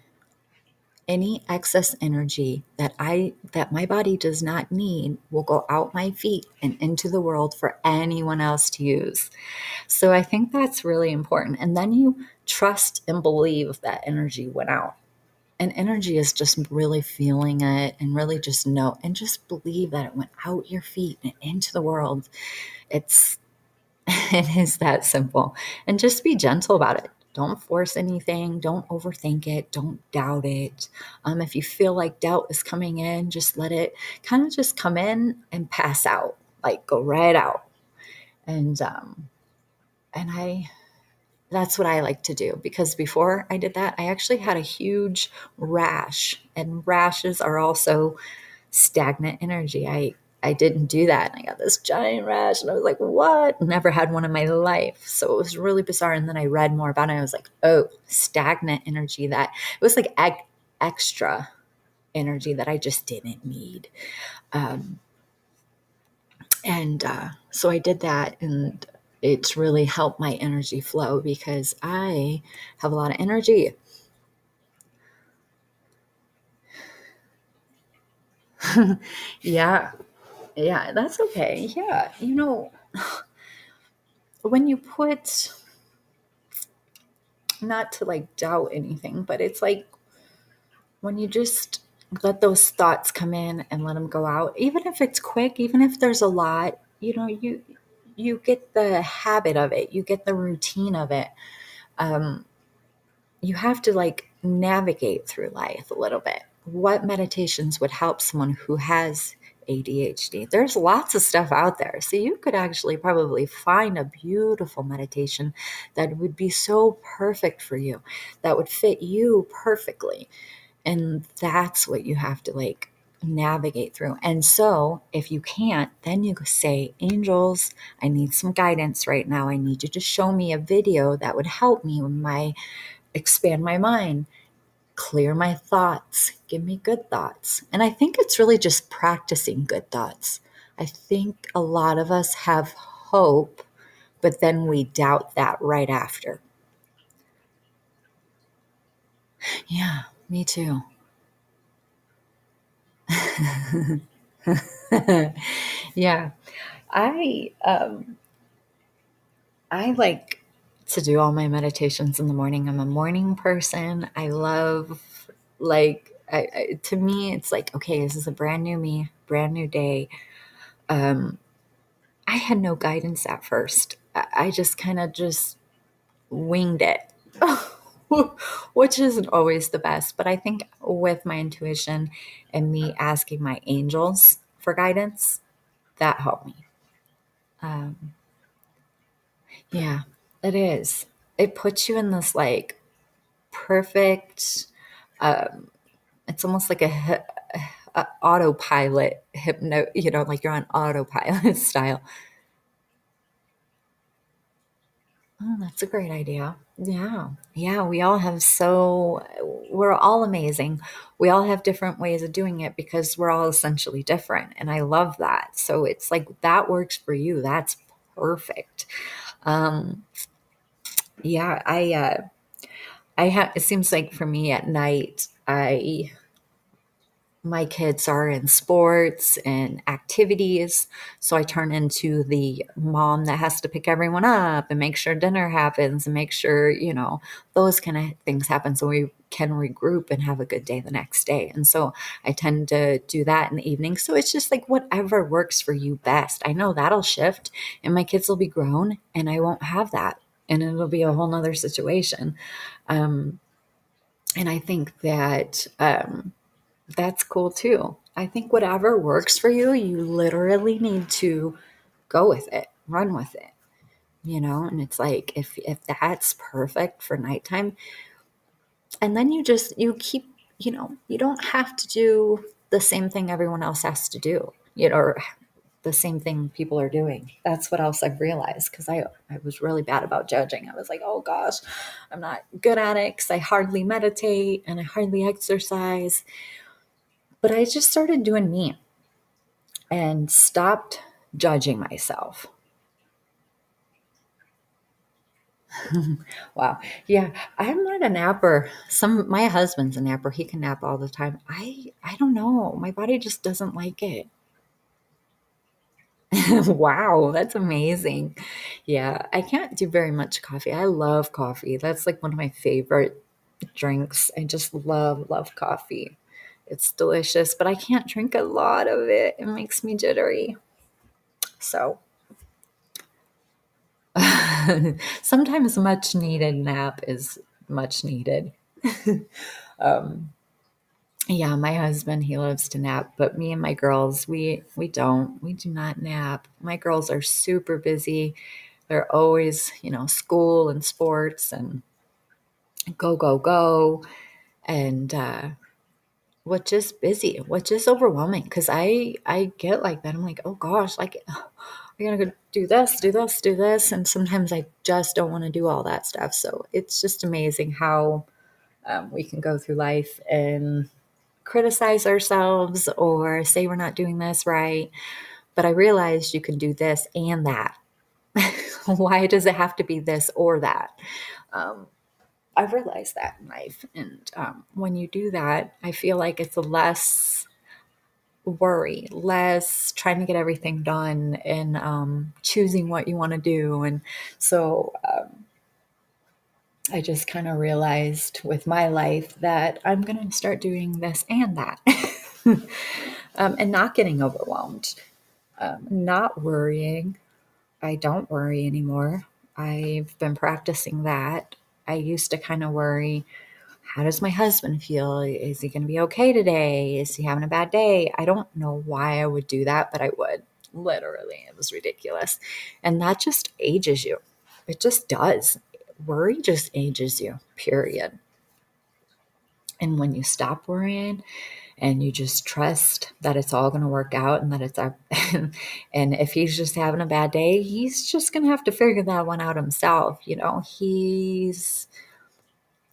any excess energy that I that my body does not need will go out my feet and into the world for anyone else to use. So I think that's really important. And then you trust and believe that energy went out and energy is just really feeling it and really just know and just believe that it went out your feet and into the world. It's it is that simple. And just be gentle about it. Don't force anything. Don't overthink it. Don't doubt it. Um, if you feel like doubt is coming in just let it kind of just come in and pass out. Like go right out. And um and i that's what I like to do because before I did that, I actually had a huge rash, and rashes are also stagnant energy. I I didn't do that, and I got this giant rash, and I was like, "What?" Never had one in my life, so it was really bizarre. And then I read more about it. And I was like, "Oh, stagnant energy." That it was like eg- extra energy that I just didn't need. Um, and uh, so I did that, and it's really helped my energy flow because I have a lot of energy. yeah. Yeah, that's okay. Yeah. You know, when you put, not to like doubt anything, but it's like when you just let those thoughts come in and let them go out, even if it's quick, even if there's a lot, you know, you, you get the habit of it, you get the routine of it. Um, you have to like navigate through life a little bit. What meditations would help someone who has ADHD? There's lots of stuff out there. So you could actually probably find a beautiful meditation that would be so perfect for you, that would fit you perfectly. And that's what you have to like navigate through. And so, if you can't, then you say, Angels, I need some guidance right now. I need you to show me a video that would help me with my expand my mind, clear my thoughts, give me good thoughts. And I think it's really just practicing good thoughts. I think a lot of us have hope, but then we doubt that right after. Yeah, me too. Yeah. I um I like to do all my meditations in the morning. I'm a morning person. I love like I, I, to me it's like okay, this is a brand new me, brand new day. Um I had no guidance at first. I, I just kind of just winged it. which isn't always the best. But I think with my intuition and me asking my angels for guidance, that helped me. Um, Yeah, it is. It puts you in this like perfect, um, it's almost like a, a autopilot hypno, you know, like you're on autopilot style. Oh, that's a great idea. Yeah. Yeah. We all have so, we're all amazing. We all have different ways of doing it because we're all essentially different. And I love that. So it's like that works for you. That's perfect. Um, yeah. I, uh, I have, it seems like for me at night, I my kids are in sports and activities. So I turn into the mom that has to pick everyone up and make sure dinner happens and make sure, you know, those kind of things happen so we can regroup and have a good day the next day. And so I tend to do that in the evening. So it's just like whatever works for you best. I know that'll shift and my kids will be grown and I won't have that. And it'll be a whole nother situation. Um, and I think that um, that's cool too. I think whatever works for you, you literally need to go with it, run with it. You know, and it's like if if that's perfect for nighttime, and then you just you keep, you know, you don't have to do the same thing everyone else has to do. You know, or the same thing people are doing. That's what else I've realized because I I was really bad about judging. I was like, oh gosh, I'm not good at it because I hardly meditate and I hardly exercise. But I just started doing me and stopped judging myself. wow. Yeah, I'm not a napper. Some my husband's a napper. He can nap all the time. I I don't know. My body just doesn't like it. wow, that's amazing. Yeah, I can't do very much coffee. I love coffee. That's like one of my favorite drinks. I just love love coffee. It's delicious, but I can't drink a lot of it. It makes me jittery. So sometimes much needed nap is much needed. um, yeah, my husband he loves to nap, but me and my girls we we don't. We do not nap. My girls are super busy. They're always, you know, school and sports and go go go and uh what just busy, what just overwhelming because I I get like that. I'm like, "Oh gosh, like I gotta go do this, do this, do this. And sometimes I just don't want to do all that stuff. So it's just amazing how um, we can go through life and criticize ourselves or say we're not doing this right. But I realized you can do this and that. Why does it have to be this or that? Um, I've realized that in life. And um, when you do that, I feel like it's less worry, less trying to get everything done and um, choosing what you want to do. And so um, I just kind of realized with my life that I'm going to start doing this and that um, and not getting overwhelmed, um, not worrying. I don't worry anymore. I've been practicing that. I used to kind of worry how does my husband feel? Is he going to be okay today? Is he having a bad day? I don't know why I would do that, but I would. Literally, it was ridiculous. And that just ages you. It just does. Worry just ages you, period. And when you stop worrying and you just trust that it's all going to work out and that it's our, and if he's just having a bad day, he's just going to have to figure that one out himself. You know, he's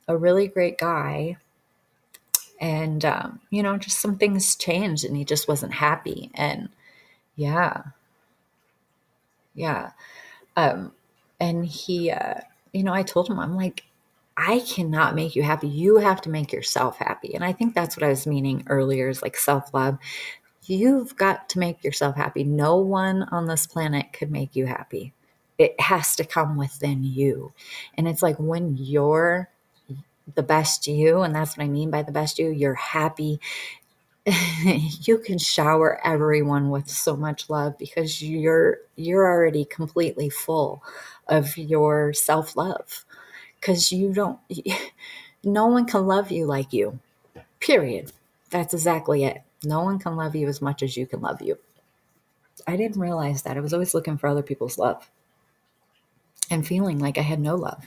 a really great guy. And, um, you know, just some things changed and he just wasn't happy. And yeah, yeah. Um, and he, uh, you know, I told him, I'm like, I cannot make you happy. You have to make yourself happy. And I think that's what I was meaning earlier is like self love. You've got to make yourself happy. No one on this planet could make you happy. It has to come within you. And it's like when you're the best you, and that's what I mean by the best you, you're happy. you can shower everyone with so much love because you're you're already completely full of your self-love because you don't no one can love you like you period that's exactly it no one can love you as much as you can love you i didn't realize that i was always looking for other people's love and feeling like I had no love.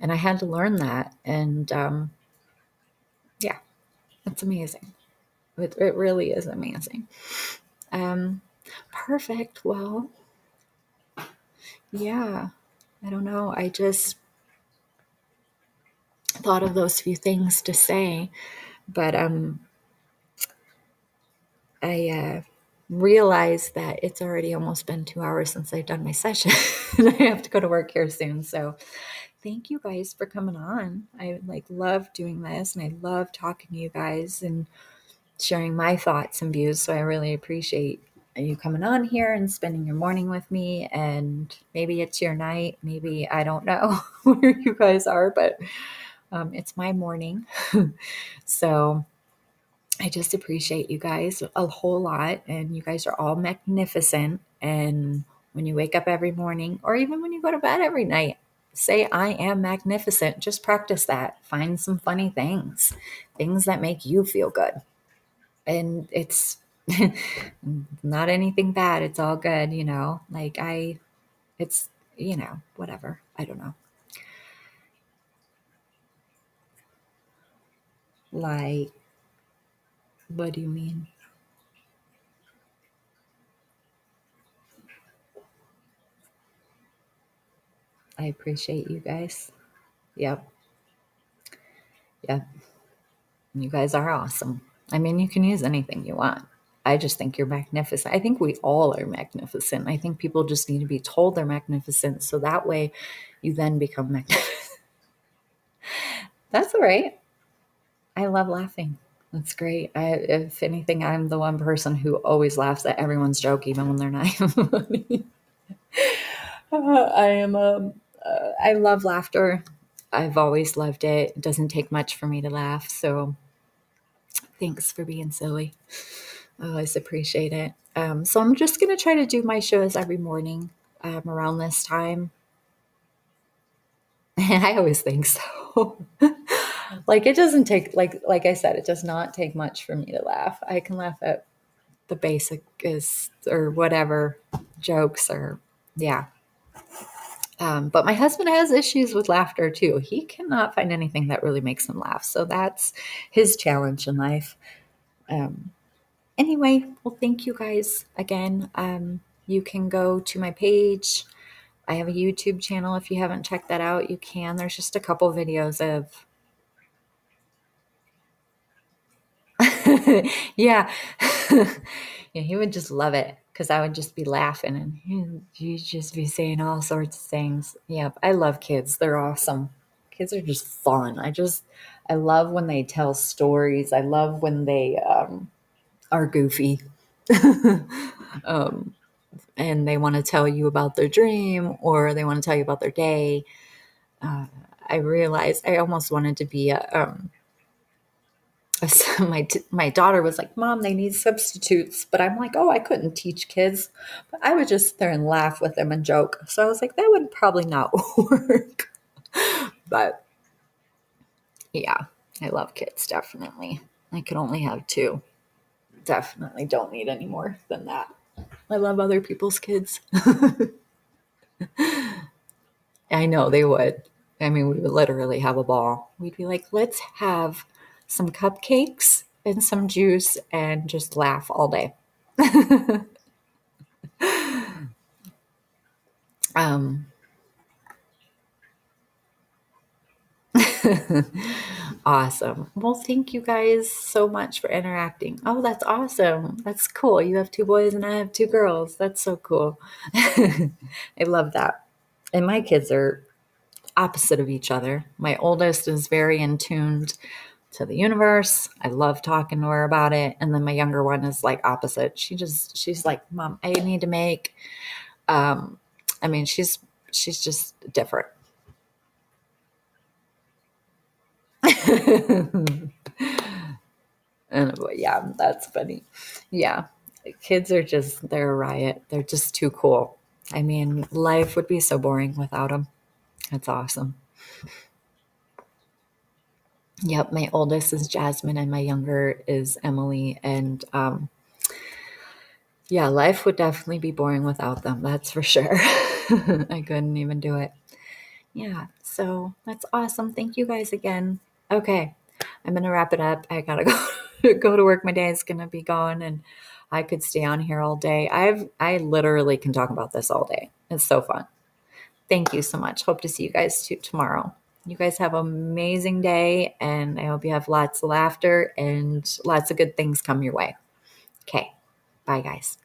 And I had to learn that. And um, yeah, it's amazing. It, it really is amazing. Um, perfect. Well, yeah, I don't know. I just thought of those few things to say, but um, I uh, realized that it's already almost been two hours since I've done my session, and I have to go to work here soon. So, thank you guys for coming on. I like love doing this, and I love talking to you guys and sharing my thoughts and views. So I really appreciate you coming on here and spending your morning with me. And maybe it's your night. Maybe I don't know where you guys are, but um, it's my morning. so I just appreciate you guys a whole lot. And you guys are all magnificent. And when you wake up every morning, or even when you go to bed every night, say, I am magnificent. Just practice that. Find some funny things, things that make you feel good. And it's not anything bad. It's all good, you know. Like, I, it's, you know, whatever. I don't know. Like, what do you mean? I appreciate you guys. Yep. Yep. You guys are awesome. I mean, you can use anything you want. I just think you're magnificent. I think we all are magnificent. I think people just need to be told they're magnificent so that way you then become magnificent. That's all right. I love laughing. That's great. I, if anything, I'm the one person who always laughs at everyone's joke, even when they're not funny. uh, I am. Um, uh, I love laughter. I've always loved it. It doesn't take much for me to laugh. So, thanks for being silly. I always appreciate it. Um, so I'm just gonna try to do my shows every morning um, around this time. I always think so. like it doesn't take like like I said, it does not take much for me to laugh. I can laugh at the basic is or whatever jokes or yeah. Um, but my husband has issues with laughter too. He cannot find anything that really makes him laugh. So that's his challenge in life. Um, anyway, well, thank you guys again. Um, you can go to my page. I have a YouTube channel. If you haven't checked that out, you can. There's just a couple videos of yeah. yeah, he would just love it because I would just be laughing and he'd just be saying all sorts of things. Yeah, I love kids. They're awesome. Kids are just fun. I just, I love when they tell stories. I love when they um, are goofy. um, and they want to tell you about their dream or they want to tell you about their day. Uh, I realized I almost wanted to be a, um, my my daughter was like, "Mom, they need substitutes," but I'm like, "Oh, I couldn't teach kids." But I would just sit there and laugh with them and joke. So I was like, "That would probably not work." but yeah, I love kids definitely. I could only have two. Definitely don't need any more than that. I love other people's kids. I know they would. I mean, we would literally have a ball. We'd be like, let's have some cupcakes and some juice and just laugh all day. um, awesome. Well, thank you guys so much for interacting. Oh, that's awesome. That's cool. You have two boys and I have two girls. That's so cool. I love that. And my kids are opposite of each other. My oldest is very in tuned to the universe. I love talking to her about it. And then my younger one is like opposite. She just she's like, "Mom, I need to make um I mean, she's she's just different. and yeah, that's funny. Yeah. Kids are just they're a riot. They're just too cool. I mean, life would be so boring without them. That's awesome. Yep, my oldest is Jasmine and my younger is Emily. And um, yeah, life would definitely be boring without them. That's for sure. I couldn't even do it. Yeah, so that's awesome. Thank you guys again. Okay, I'm gonna wrap it up. I gotta go go to work. My day is gonna be gone, and I could stay on here all day. I've I literally can talk about this all day. It's so fun. Thank you so much. Hope to see you guys too tomorrow. You guys have an amazing day, and I hope you have lots of laughter and lots of good things come your way. Okay, bye, guys.